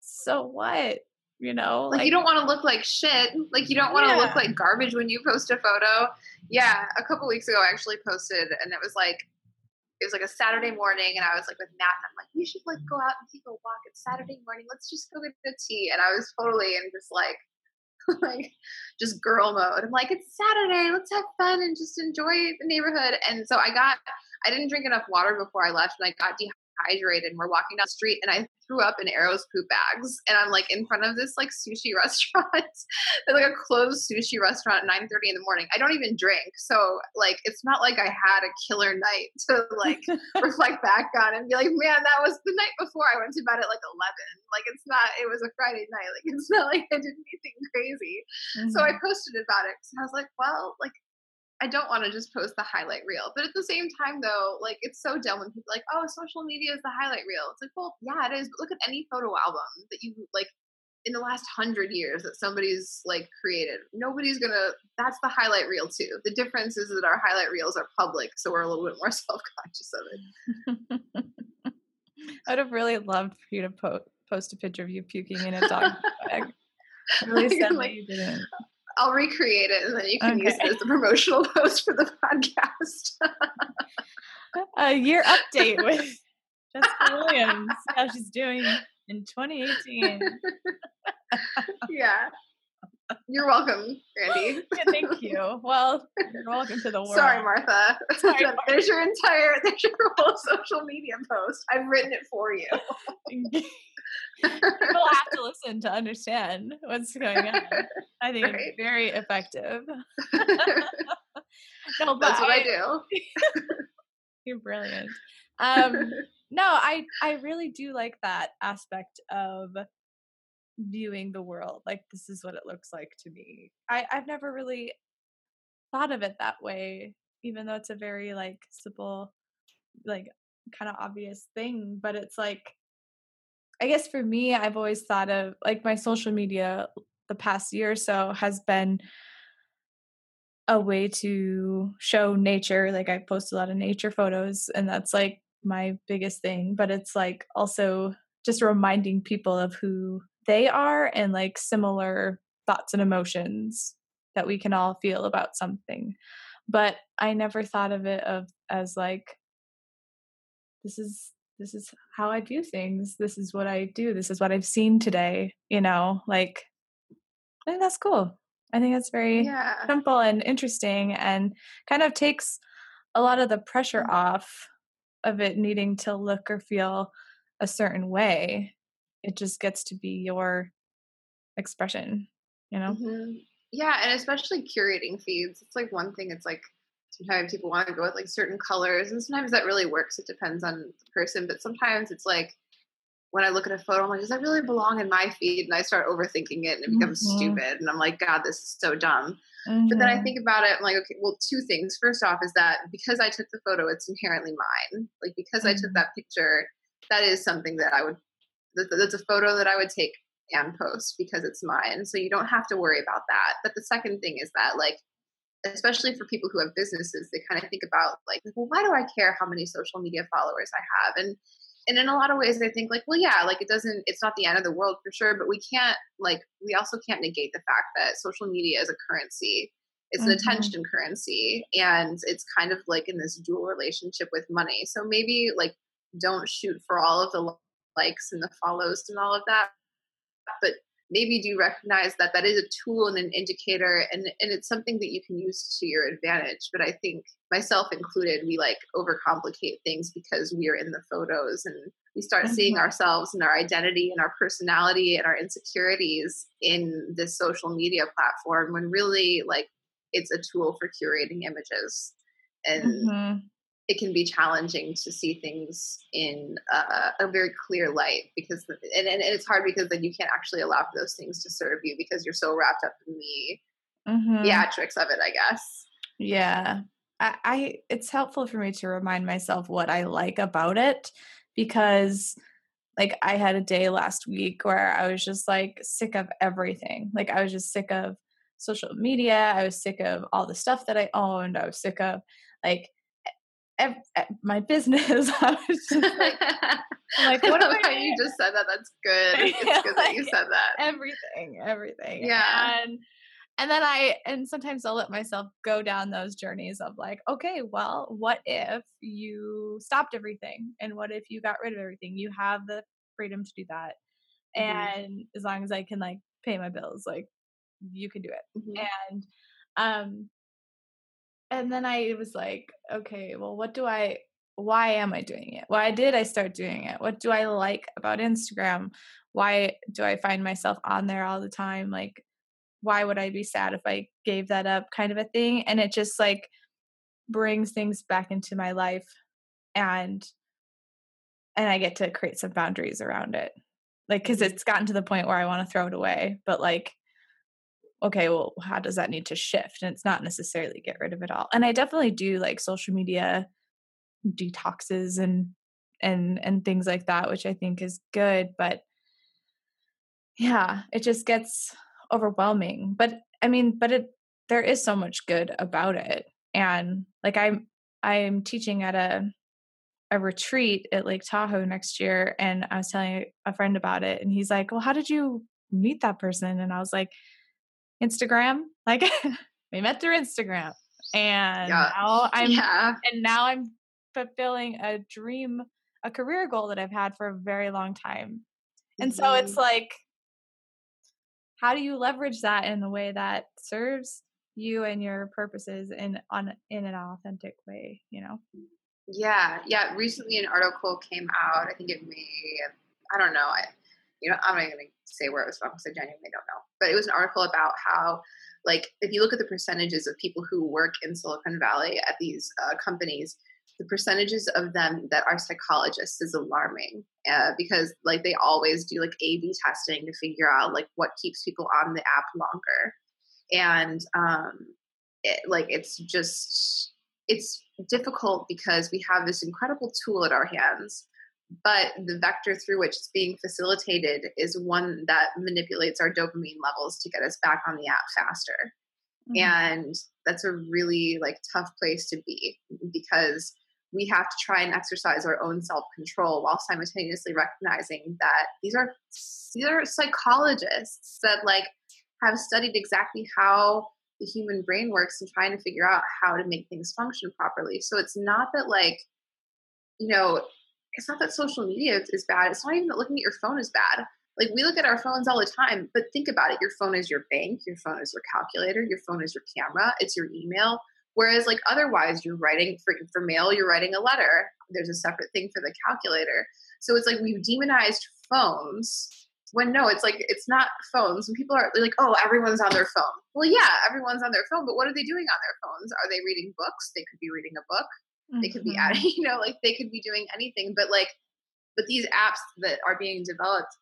so what? you know like, like you don't want to look like shit like you don't want to yeah. look like garbage when you post a photo yeah a couple weeks ago i actually posted and it was like it was like a saturday morning and i was like with matt and i'm like we should like go out and take a walk. It's saturday morning. Let's just go get a tea. And i was totally in just like like just girl mode. I'm like it's saturday. Let's have fun and just enjoy the neighborhood. And so i got i didn't drink enough water before i left and i got dehydrated dehydrated and we're walking down the street and I threw up in Arrow's poop bags and I'm like in front of this like sushi restaurant. like a closed sushi restaurant at 9 30 in the morning. I don't even drink. So like it's not like I had a killer night to like reflect back on and be like, man, that was the night before I went to bed at like 11. Like it's not, it was a Friday night. Like it's not like I did anything crazy. Mm-hmm. So I mm-hmm. posted about it because I was like, well, like I don't want to just post the highlight reel. But at the same time, though, like it's so dumb when people like, oh, social media is the highlight reel. It's like, well, yeah, it is. But look at any photo album that you like in the last hundred years that somebody's like created. Nobody's gonna. That's the highlight reel too. The difference is that our highlight reels are public, so we're a little bit more self conscious of it. I would have really loved for you to po- post a picture of you puking in a dog bag. Really sad like, you didn't. I'll recreate it and then you can okay. use it as a promotional post for the podcast. a year update with Jessica Williams, how she's doing in 2018. yeah. You're welcome, Randy. Thank you. Well, you're welcome to the world. Sorry, Martha. Sorry, Martha. There's your entire, there's your whole social media post. I've written it for you. People have to listen to understand what's going on. I think Right. it's very effective. no, That's what I do. You're brilliant. Um, no, I I really do like that aspect of viewing the world. Like this is what it looks like to me. I I've never really thought of it that way, even though it's a very like simple, like kind of obvious thing. But it's like, I guess for me, I've always thought of like my social media the past year or so has been a way to show nature. Like I post a lot of nature photos, and that's like my biggest thing. But it's like also just reminding people of who they are and like similar thoughts and emotions that we can all feel about something. But I never thought of it of as like this is this is how I view things. This is what I do. This is what I've seen today. You know, like I think that's cool. I think that's very Yeah. simple and interesting and kind of takes a lot of the pressure mm-hmm. off of it needing to look or feel a certain way. It just gets to be your expression, you know? Mhm. Yeah, and especially curating feeds. It's like one thing. It's like sometimes people want to go with like certain colors, and sometimes that really works. It depends on the person, but sometimes it's like when I look at a photo, I'm like, does that really belong in my feed? And I start overthinking it, and it becomes Mhm. stupid. And I'm like, God, this is so dumb. But then I Mhm. think about it, I'm like, okay, well, two things. First off, is that because I took the photo, it's inherently mine. Like because I took Mhm. that picture, that is something that I would. That- That's a photo that I would take and post because it's mine. So you don't have to worry about that. But the second thing is that, like, especially for people who have businesses, they kind of think about like, well, why do I care how many social media followers I have? And and in a lot of ways, I think like, well, yeah, like it doesn't, it's not the end of the world for sure, but we can't like, we also can't negate the fact that social media is a currency. It's an Mhm. attention currency, and it's kind of like in this dual relationship with money. So maybe like, don't shoot for all of the likes and the follows and all of that, but maybe do recognize that that is a tool and an indicator and, and it's something that you can use to your advantage but i think myself included we like overcomplicate things because we are in the photos and we start seeing Mhm. ourselves and our identity and our personality and our insecurities in this social media platform when really like it's a tool for curating images and Mhm. It can be challenging to see things in uh, a very clear light because and, and it's hard because then you can't actually allow for those things to serve you because you're so wrapped up in the Mhm. theatrics of it i guess Yeah. I, I it's helpful for me to remind myself what I like about it because like I had a day last week where I was just like sick of everything. Like I was just sick of social media. I was sick of all the stuff that I owned. I was sick of like ev- ev- my business. I was just like like, what I am love I how you just said that that's good it's Yeah, good that you said that everything, everything. Yeah. And and then I and sometimes I'll let myself go down those journeys of like, okay, well, what if you stopped everything? And what if you got rid of everything? You have the freedom to do that. Mhm. And as long as I can like pay my bills, like you can do it. Mhm. And um and then I was like, okay, well, what do I why am I doing it? Why did I start doing it? What do I like about Instagram? Why do I find myself on there all the time? Like, why would I be sad if I gave that up kind of a thing? And it just like brings things back into my life and and I get to create some boundaries around it. Like cuz mm. it's gotten to the point where I want to throw it away, but like okay, well, how does that need to shift? And it's not necessarily get rid of it all. And I definitely do like social media detoxes and and and things like that, which I think is good, but yeah, it just gets overwhelming. But I mean, but it there is so much good about it. And like I'm I'm teaching at a a retreat at Lake Tahoe next year and I was telling a friend about it and he's like, "Well, how did you meet that person?" And I was like, "Instagram." Like we met through Instagram. And Yeah. now I'm yeah and now I'm fulfilling a dream, a career goal that I've had for a very long time. And so it's Mhm. like how do you leverage that in the way that serves you and your purposes in on in an authentic way you know yeah yeah recently an article came out i think it may i don't know i you know i'm not going to say where it was from because i genuinely don't know. But it was an article about how like if you look at the percentages of people who work in silicon valley at these uh, companies the percentages of them that are psychologists is alarming uh, because like they always do like a b testing to figure out like what keeps people on the app longer. And um it, like it's just it's difficult because we have this incredible tool at our hands but the vector through which it's being facilitated is one that manipulates our dopamine levels to get us back on the app faster mm-hmm. and that's a really like tough place to be because we have to try and exercise our own self-control while simultaneously recognizing that these are these are psychologists that like have studied exactly how the human brain works and trying to figure out how to make things function properly so it's not that like you know it's not that social media is bad it's not even that looking at your phone is bad like we look at our phones all the time but think about it your phone is your bank your phone is your calculator your phone is your camera it's your email Whereas, like, otherwise, you're writing for, for mail, you're writing a letter. There's a separate thing for the calculator. So it's like we've demonized phones when no, it's like it's not phones. When people are like, oh, everyone's on their phone. Well, yeah, everyone's on their phone, but what are they doing on their phones? Are they reading books? They could be reading a book. Mm-hmm. They could be adding, you know, like they could be doing anything. But like, but these apps that are being developed,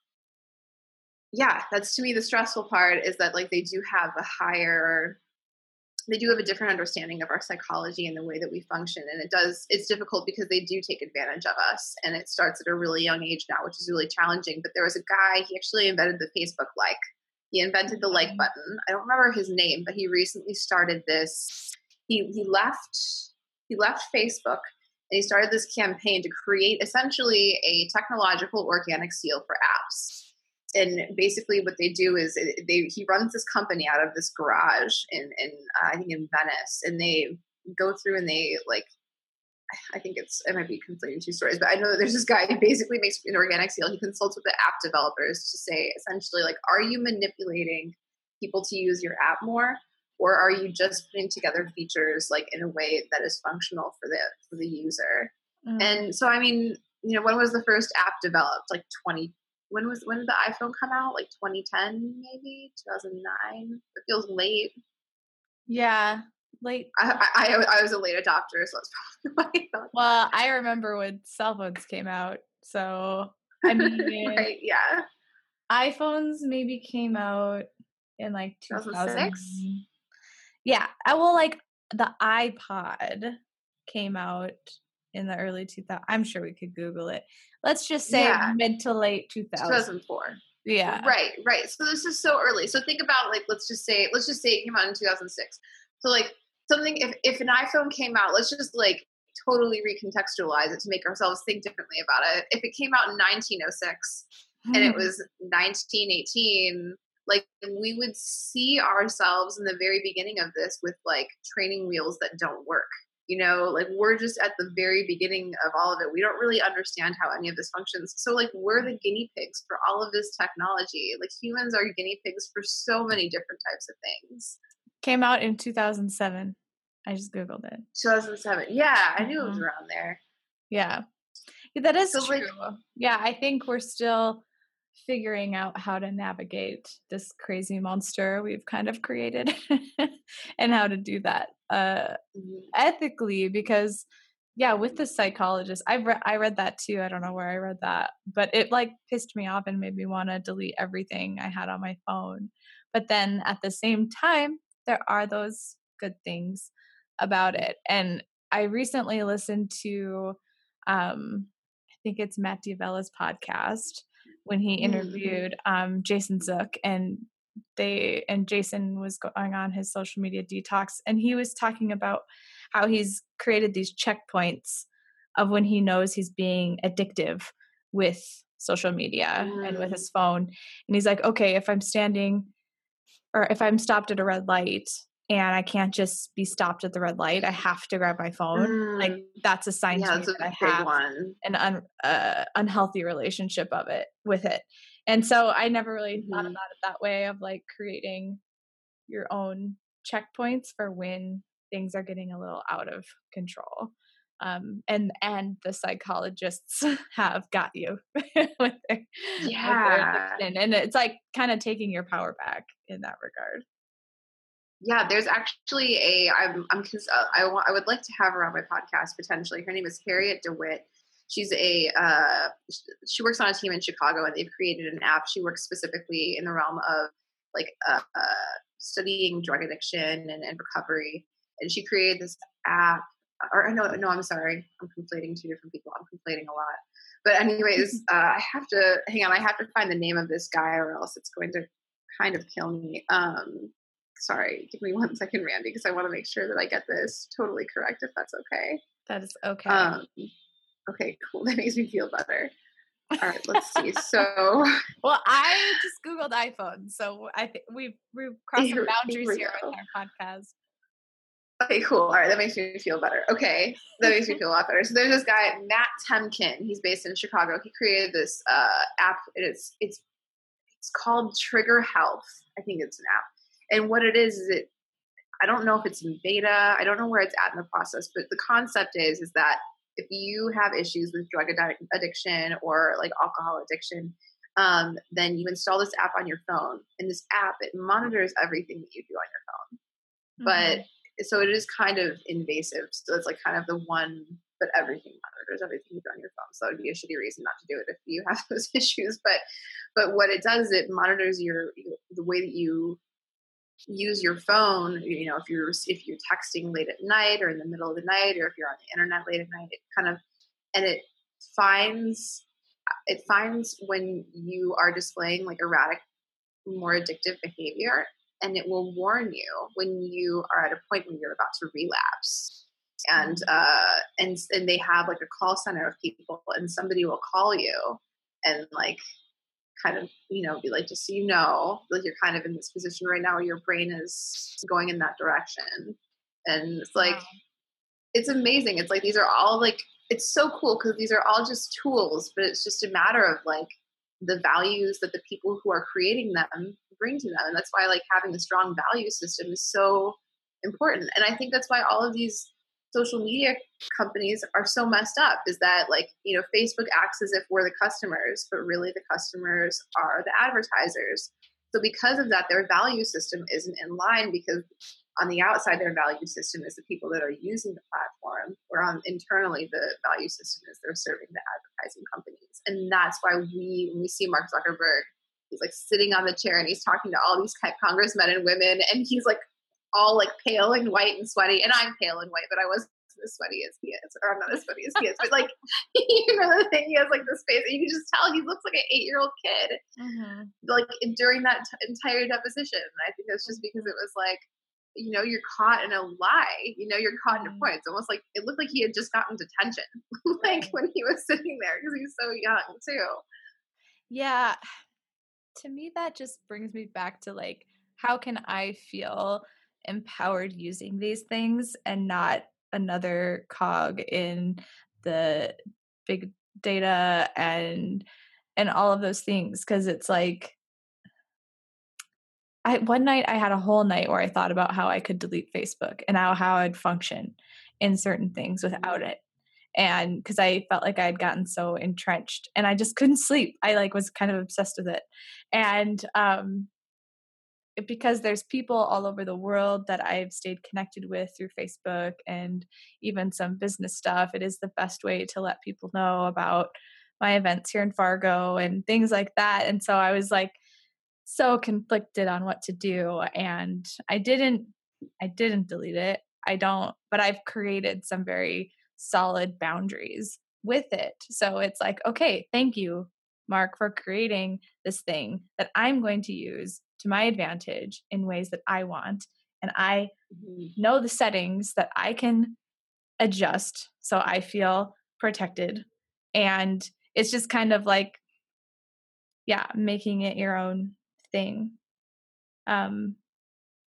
yeah, that's to me the stressful part is that like they do have a higher they do have a different understanding of our psychology and the way that we function and it does it's difficult because they do take advantage of us and it starts at a really young age now which is really challenging but there was a guy he actually invented the facebook like he invented the like mm-hmm. button i don't remember his name but he recently started this he, he left he left facebook and he started this campaign to create essentially a technological organic seal for apps and basically what they do is they he runs this company out of this garage in in uh, I think in Venice, and they go through and they like I think it's it might be conflating two stories, but I know that there's this guy who basically makes an organic seal. He consults with the app developers to say essentially like, are you manipulating people to use your app more, or are you just putting together features like in a way that is functional for the for the user? Mm. And so I mean, you know, when was the first app developed? Like 20 when was when did the iPhone come out? Like 2010, maybe 2009. It feels late. Yeah, late. I, I, I was a late adopter, so it's probably why. well, I remember when cell phones came out, so I mean, right? Yeah, iPhones maybe came out in like 2006. Yeah, I will like the iPod came out in the early 2000s. I'm sure we could Google it. Let's just say yeah. mid to late 2000. 2004. Yeah. Right, right. So this is so early. So think about like let's just say let's just say it came out in 2006. So like something if if an iPhone came out, let's just like totally recontextualize it to make ourselves think differently about it. If it came out in 1906 and it was 1918 like we would see ourselves in the very beginning of this with like training wheels that don't work you know? Like we're just at the very beginning of all of it. We don't really understand how any of this functions. So like we're the guinea pigs for all of this technology. Like humans are guinea pigs for so many different types of things. Came out in 2007 i just googled it. 2007 yeah i knew it was mm-hmm. around there. Yeah, yeah that is so true. Like, yeah i think we're still figuring out how to navigate this crazy monster we've kind of created and how to do that uh mm-hmm. ethically because yeah with the psychologist i read i read that too i don't know where i read that but it like pissed me off and made me want to delete everything i had on my phone but then at the same time there are those good things about it and i recently listened to um i think it's matt d'avella's podcast when he mm-hmm. interviewed um, Jason Zook and they and Jason was going on his social media detox and he was talking about how he's created these checkpoints of when he knows he's being addictive with social media mm. and with his mm. phone and he's like okay if i'm standing or if i'm stopped at a red light and I can't just be stopped at the red light. I have to grab my phone. Mm. Like that's a sign yeah, to me that I have one. an un, uh, unhealthy relationship of it with it. And so I never really mm-hmm. thought about it that way of like creating your own checkpoints for when things are getting a little out of control. Um, and and the psychologists have got you with their, yeah, with their and it's like kind of taking your power back in that regard. Yeah, there's actually a I'm I'm uh, I want I would like to have her on my podcast potentially. Her name is Harriet de Wit. She's a uh, she works on a team in Chicago, and they've created an app. She works specifically in the realm of like uh, uh, studying drug addiction and, and recovery, and she created this app. Or no, no, I'm sorry, I'm conflating two different people. I'm conflating a lot. But anyways, uh, I have to hang on. I have to find the name of this guy, or else it's going to kind of kill me. Um, sorry, give me one second, Randi, because I want to make sure that I get this totally correct. If that's okay. That is okay. Um, okay, cool. That makes me feel better. All right, let's see. So, well, I just googled iPhone, so I think we've we've crossed some boundaries here with our podcast. Okay, cool. All right, that makes me feel better. Okay, that makes me feel a lot better. So there's this guy Matt Temkin. He's based in Chicago. He created this uh, app. It's it's it's called Trigger Health. I think it's an app. And what it is is it. I don't know if it's in beta. I don't know where it's at in the process, but the concept is is that if you have issues with drug addiction or like alcohol addiction, um, then you install this app on your phone. And this app, it monitors everything that you do on your phone. Mm-hmm. But so it is kind of invasive. So it's like kind of the one, but everything monitors everything you do on your phone. So it'd be a shitty reason not to do it if you have those issues. But but what it does is it monitors your the way that you use your phone you know if you're if you're texting late at night or in the middle of the night or if you're on the internet late at night it kind of and it finds it finds when you are displaying like erratic more addictive behavior and it will warn you when you are at a point when you're about to relapse and mm-hmm. uh and and they have like a call center of people and somebody will call you and like kind of you know be like just so you know like you're kind of in this position right now your brain is going in that direction. And it's like wow. it's amazing. It's like these are all like it's so cool because these are all just tools but it's just a matter of like the values that the people who are creating them bring to them. And that's why like having a strong value system is so important. And i think that's why all of these social media companies are so messed up is that like you know facebook acts as if we're the customers but really the customers are the advertisers. So because of that their value system isn't in line because on the outside their value system is the people that are using the platform where on internally the value system is they're serving the advertising companies. And that's why we when we see mark zuckerberg he's like sitting on the chair and he's talking to all these congressmen and women and he's like all like pale and white and sweaty. And I'm pale and white, but I wasn't as sweaty as he is, or I'm not as sweaty as he is. But like, you know, the thing he has like this face, and you can just tell he looks like an eight year old kid, mm-hmm. like during that t- entire deposition. And I think that's just because it was like, you know, you're caught in a lie. You know, you're caught in a mm-hmm. point. It's almost like it looked like he had just gotten detention, like when he was sitting there because he's so young too. Yeah, to me that just brings me back to like, how can I feel? Empowered using these things and not another cog in the big data and and all of those things because it's like I one night I had a whole night where I thought about how I could delete Facebook and how how I'd function in certain things without it. And because I felt like I had gotten so entrenched and I just couldn't sleep. I like was kind of obsessed with it. And um because there's people all over the world that I've stayed connected with through Facebook and even some business stuff, it is the best way to let people know about my events here in Fargo and things like that. And so I was like so conflicted on what to do and I didn't I didn't delete it. I don't, but I've created some very solid boundaries with it. So it's like, okay, thank you, Mark, for creating this thing that I'm going to use to my advantage in ways that I want. And I mm-hmm. know the settings that I can adjust so I feel protected. And it's just kind of like, yeah, making it your own thing. Um,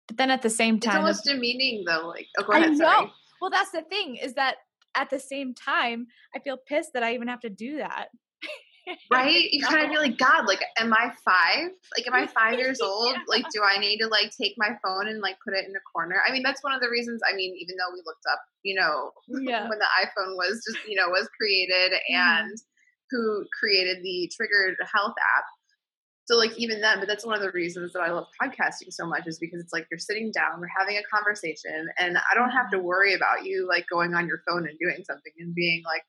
but then at the same time, it's almost demeaning though. Like, oh, ahead. I know. Sorry. Well, that's the thing is that at the same time, I feel pissed that I even have to do that. Right? You kind of feel like, God, like, am I five? Like, am I five years old? yeah. Like, do I need to like take my phone and like put it in a corner? I mean, that's one of the reasons. I mean, even though we looked up, you know, yeah. when the iPhone was just, you know, was created mm-hmm. and mm. who created the Triggered Health app. So, like, even then, but that's one of the reasons that I love podcasting so much is because it's like you're sitting down, we're having a conversation, and I don't have to mm-hmm. worry about you like going on your phone and doing something and being like,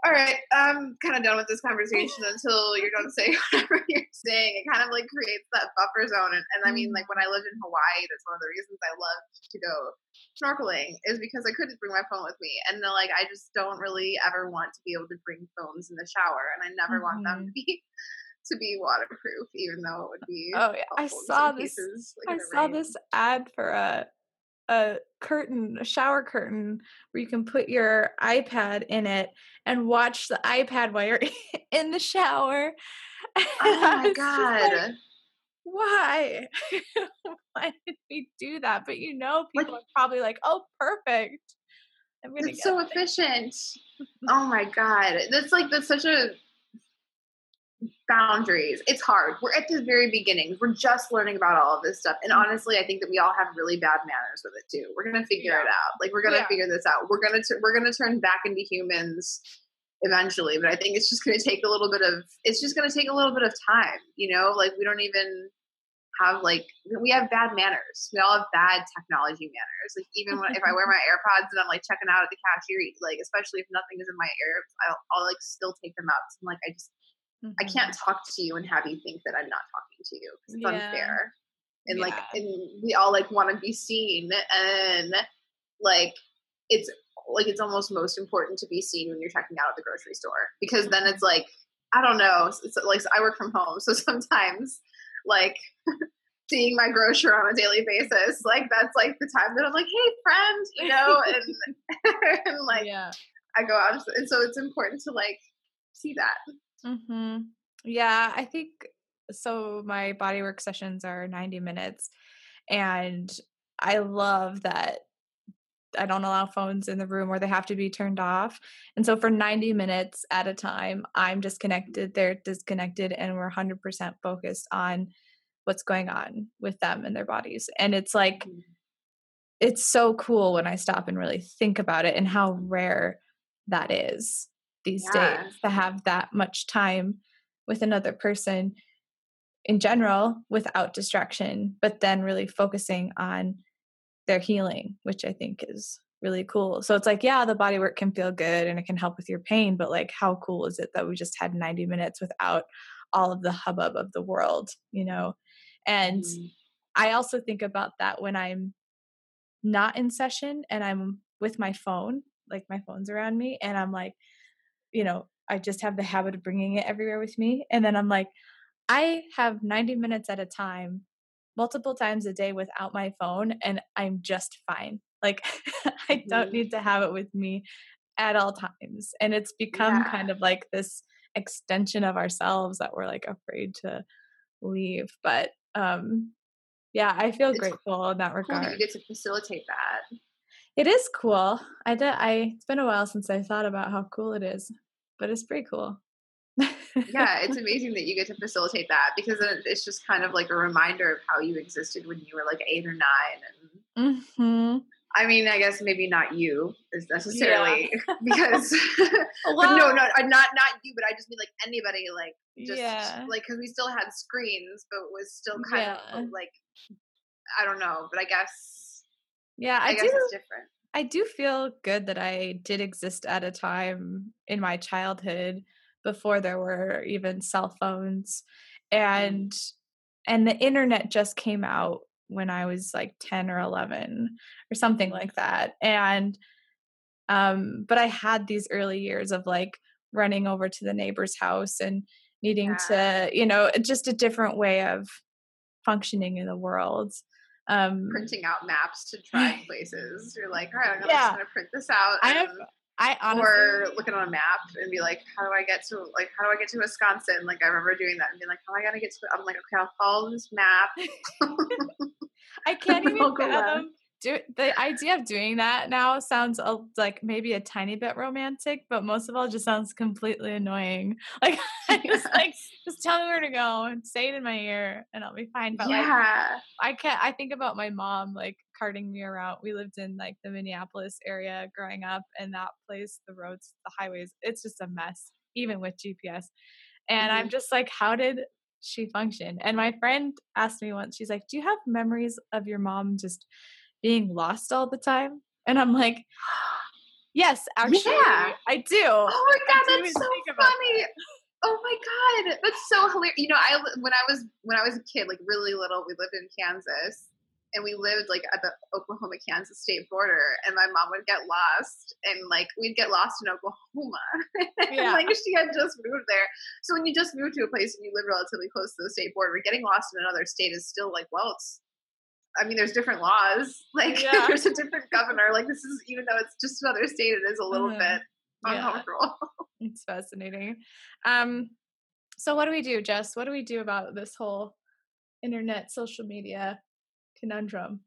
all right, I'm kind of done with this conversation until you're done saying whatever you're saying. It kind of like creates that buffer zone. And, and I mean, like when I lived in Hawaii, that's one of the reasons I loved to go snorkeling is because I couldn't bring my phone with me. And then, like, I just don't really ever want to be able to bring phones in the shower. And I never mm-hmm. want them to mm-hmm. be. To be waterproof, even though it would be. Oh yeah, I saw this. Cases, like I saw rain. this ad for a a curtain, a shower curtain where you can put your iPad in it and watch the iPad while you're in the shower. Oh my god. Like, why? why did we do that? But you know, people like, are probably like, oh, perfect. I'm gonna it's so it. efficient. oh my god. That's like that's such a boundaries. It's hard. We're at the very beginning. We're just learning about all of this stuff. And mm-hmm. honestly, I think that we all have really bad manners with it too. We're gonna figure yeah. it out. Like we're gonna yeah. figure this out. We're gonna t- we're gonna turn back into humans eventually. But I think it's just gonna take a little bit of. It's just gonna take a little bit of time. You know, like we don't even have like we have bad manners. We all have bad technology manners. Like even when if I wear my AirPods and I'm like checking out at the cashier, like especially if nothing is in my ear, I'll, I'll like still take them out. So I'm like I just Mm-hmm. I can't talk to you and have you think that I'm not talking to you because it's yeah. unfair. And yeah. like, and we all like want to be seen, and like, it's like it's almost most important to be seen when you're checking out at the grocery store because then it's like I don't know. It's like I work from home, so sometimes like seeing my grocer on a daily basis, like that's like the time that I'm like, hey friend, you know, and and like yeah. I go out, and so it's important to like see that. Mm-hmm. Yeah, I think so. My bodywork sessions are 90 minutes, and I love that I don't allow phones in the room or they have to be turned off. And so for 90 minutes at a time, I'm disconnected, they're disconnected, and we're 100% focused on what's going on with them and their bodies. And it's like, mm-hmm. it's so cool when I stop and really think about it and how rare that is these yeah. days to have that much time with another person in general without distraction, but then really focusing on their healing, which I think is really cool. So it's like, yeah, the body work can feel good and it can help with your pain, but like, how cool is it that we just had 90 minutes without all of the hubbub of the world, you know? And mm I also think about that when I'm not in session and I'm with my phone, like my phone's around me, and I'm like, you know, I just have the habit of bringing it everywhere with me. And then I'm like, I have 90 minutes at a time, multiple times a day without my phone, and I'm just fine. Like, I don't mm-hmm. need to have it with me at all times. And it's become yeah. kind of like this extension of ourselves that we're like afraid to leave. But um yeah, I feel it's grateful in that regard. Cool you get to facilitate that. It is cool. I did. I it's been a while since I thought about how cool it is, but it's pretty cool. yeah, it's amazing that you get to facilitate that because it's just kind of like a reminder of how you existed when you were like eight or nine. And mm-hmm. I mean, I guess maybe not you is necessarily yeah. because well, no, no, uh, not not you, but I just mean like anybody, like just yeah. like because we still had screens, but was still kind yeah. of like I don't know, but I guess yeah, I, I do. different. I do feel good that I did exist at a time in my childhood before there were even cell phones mm. and mm. and the internet just came out when I was like 10 or 11 or something like that. And um but I had these early years of like running over to the neighbor's house and needing yeah. to, you know, just a different way of functioning in the world um printing out maps to try places you're like all right i'm yeah. just gonna print this out i have I honestly, or looking on a map and be like, how do I get to like how do I get to Wisconsin? Like I remember doing that and being like, how am I gonna get to? I'm like, okay, I'll follow this map. I can't even fathom do the idea of doing that now sounds a, like maybe a tiny bit romantic, but most of all, just sounds completely annoying. Like, just like just tell me where to go and say it in my ear, and I'll be fine. But yeah. like, I can't. I think about my mom like carting me around. We lived in like the Minneapolis area growing up, and that place, the roads, the highways, it's just a mess, even with GPS. And mm-hmm. I'm just like, how did she function? And my friend asked me once, she's like, Do you have memories of your mom just being lost all the time? And I'm like, Yes, actually, yeah. I do. Oh my god, that's so funny. Oh my god, that's so hilarious. You know, I when I was when I was a kid, like really little, we lived in Kansas, and we lived like at the Oklahoma Kansas state border and my mom would get lost and like we'd get lost in Oklahoma. Yeah. like she had just moved there. So when you just move to a place and you live relatively close to the state border, getting lost in another state is still like, well, it's I mean, there's different laws. Like yeah. there's a different governor. Like this is even though it's just another state, it is a little uh, bit uncomfortable. Yeah. It's fascinating. Um so what do we do, Jess? What do we do about this whole internet social media conundrum?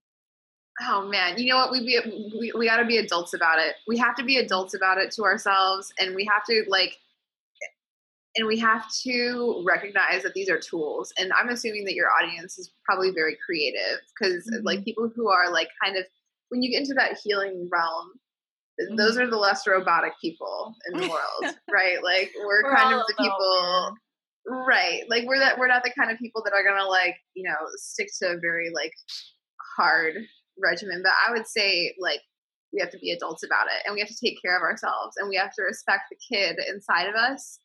Oh man, you know what? We be we, we got to be adults about it. We have to be adults about it to ourselves, and we have to like, and we have to recognize that these are tools. And I'm assuming that your audience is probably very creative because mm-hmm. like people who are like kind of when you get into that healing realm, mm-hmm. those are the less robotic people in the world, right? Like we're, we're kind of the people. Right. Like we're that we're not the kind of people that are gonna like, you know, stick to a very like hard regimen. But I would say like we have to be adults about it and we have to take care of ourselves and we have to respect the kid inside of us.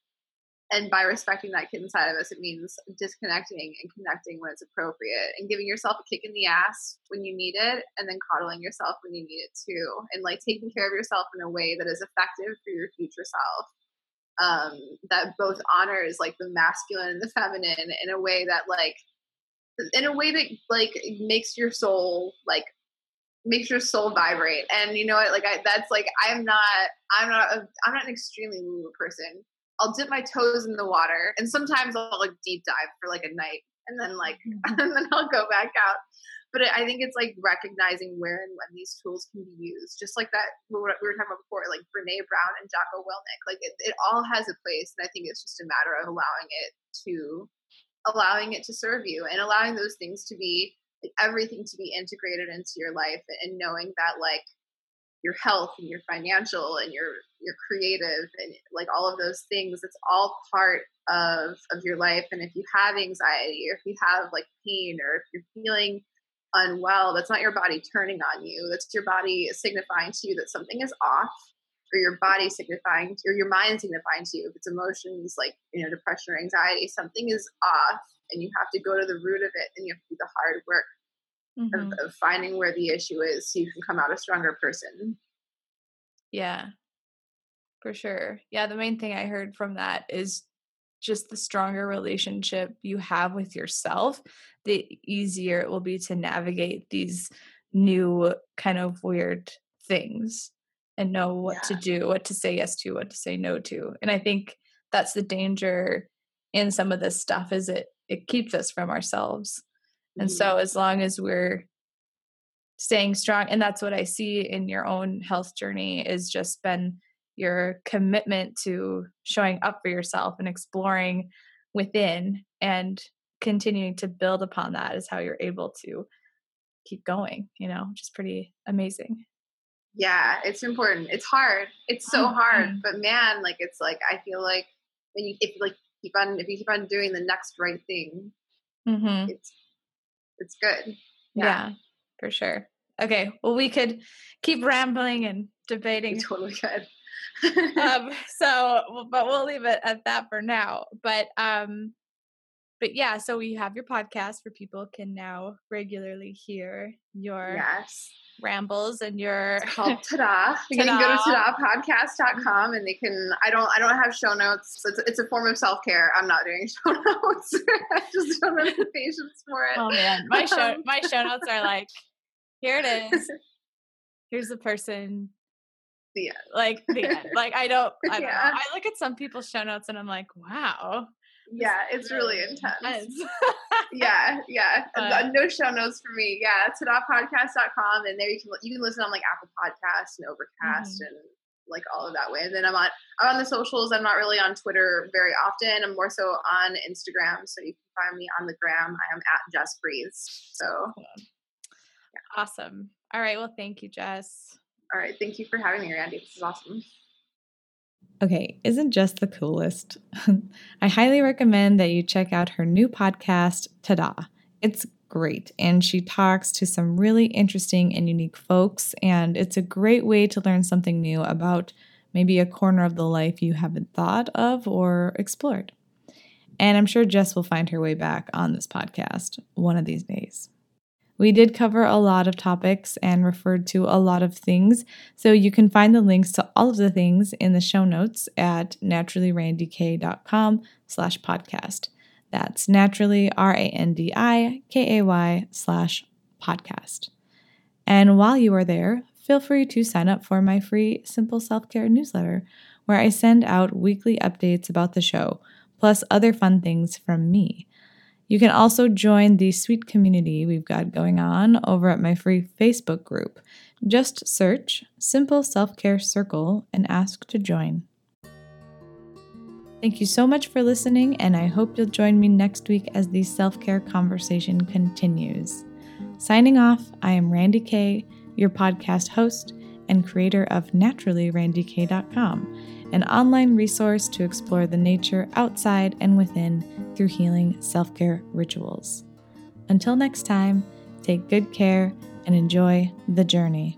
And by respecting that kid inside of us, it means disconnecting and connecting when it's appropriate and giving yourself a kick in the ass when you need it and then coddling yourself when you need it too. And like taking care of yourself in a way that is effective for your future self um, that both honors like the masculine and the feminine in a way that like in a way that like makes your soul like makes your soul vibrate and you know what like I, that's like i'm not i'm not a, i'm not an extremely woo person i'll dip my toes in the water and sometimes i'll like deep dive for like a night and then like mm-hmm. and then i'll go back out but I think it's like recognizing where and when these tools can be used, just like that we were talking about before, like Brene Brown and Jocko Willink. Like it, it all has a place, and I think it's just a matter of allowing it to allowing it to serve you and allowing those things to be like everything to be integrated into your life and knowing that like your health and your financial and your your creative and like all of those things it's all part of of your life and if you have anxiety or if you have like pain or if you're feeling unwell, that's not your body turning on you. That's your body signifying to you that something is off, or your body signifying, to, or your mind signifying to you if it's emotions like you know depression or anxiety, something is off, and you have to go to the root of it, and you have to do the hard work mm-hmm. of, of finding where the issue is, so you can come out a stronger person. Yeah, for sure. Yeah, the main thing I heard from that is just the stronger relationship you have with yourself, the easier it will be to navigate these new kind of weird things and know what yeah. to do, what to say yes to, what to say no to. And I think that's the danger in some of this stuff is it it keeps us from ourselves. Mm-hmm. And so as long as we're staying strong and that's what I see in your own health journey is just been your commitment to showing up for yourself and exploring within and continuing to build upon that is how you're able to keep going, you know, which is pretty amazing. Yeah, it's important. It's hard. It's so mm-hmm. hard, but man, like it's like I feel like when you if you like keep on if you keep on doing the next right thing, mm-hmm. it's it's good. Yeah. yeah, for sure. Okay, well, we could keep rambling and debating. We totally could um, so, but we'll leave it at that for now. But, um, but yeah, so we have your podcast where people can now regularly hear your yes rambles and your it's called ta-da. They can go to tadapodcast.com and they can I don't I don't have show notes. It's, it's a form of self-care. I'm not doing show notes. I just don't have the patience for it. Oh man. My show my show notes are like here it is. Here's the person the end. Like the end. Like I don't I don't yeah. know. I look at some people's show notes and I'm like, wow. Yeah, it's really intense. yeah, yeah. No show notes for me. Yeah, tadapodcast.com, and there you can you can listen on like Apple Podcasts and Overcast mm-hmm. and like all of that way. And then I'm on I'm on the socials. I'm not really on Twitter very often. I'm more so on Instagram. So you can find me on the gram. I am at Jess Breeze. So yeah. awesome. All right. Well, thank you, Jess. All right. Thank you for having me, Randi. This is awesome. Okay, isn't Jess the coolest? I highly recommend that you check out her new podcast, Tada. It's great, and she talks to some really interesting and unique folks, and it's a great way to learn something new about maybe a corner of the life you haven't thought of or explored. And I'm sure Jess will find her way back on this podcast one of these days. We did cover a lot of topics and referred to a lot of things, so you can find the links to all of the things in the show notes at naturallyrandikay.com slash podcast. That's naturally, R-A-N-D-I-K-A-Y slash podcast. And while you are there, feel free to sign up for my free Simple Self Care newsletter, where I send out weekly updates about the show, plus other fun things from me. You can also join the sweet community we've got going on over at my free Facebook group. Just search Simple Self Care Circle and ask to join. Thank you so much for listening, and I hope you'll join me next week as the self care conversation continues. Signing off, I am Randi Kay, your podcast host and creator of naturallyrandikay.com an online resource to explore the nature outside and within through healing self care rituals. Until next time, take good care and enjoy the journey.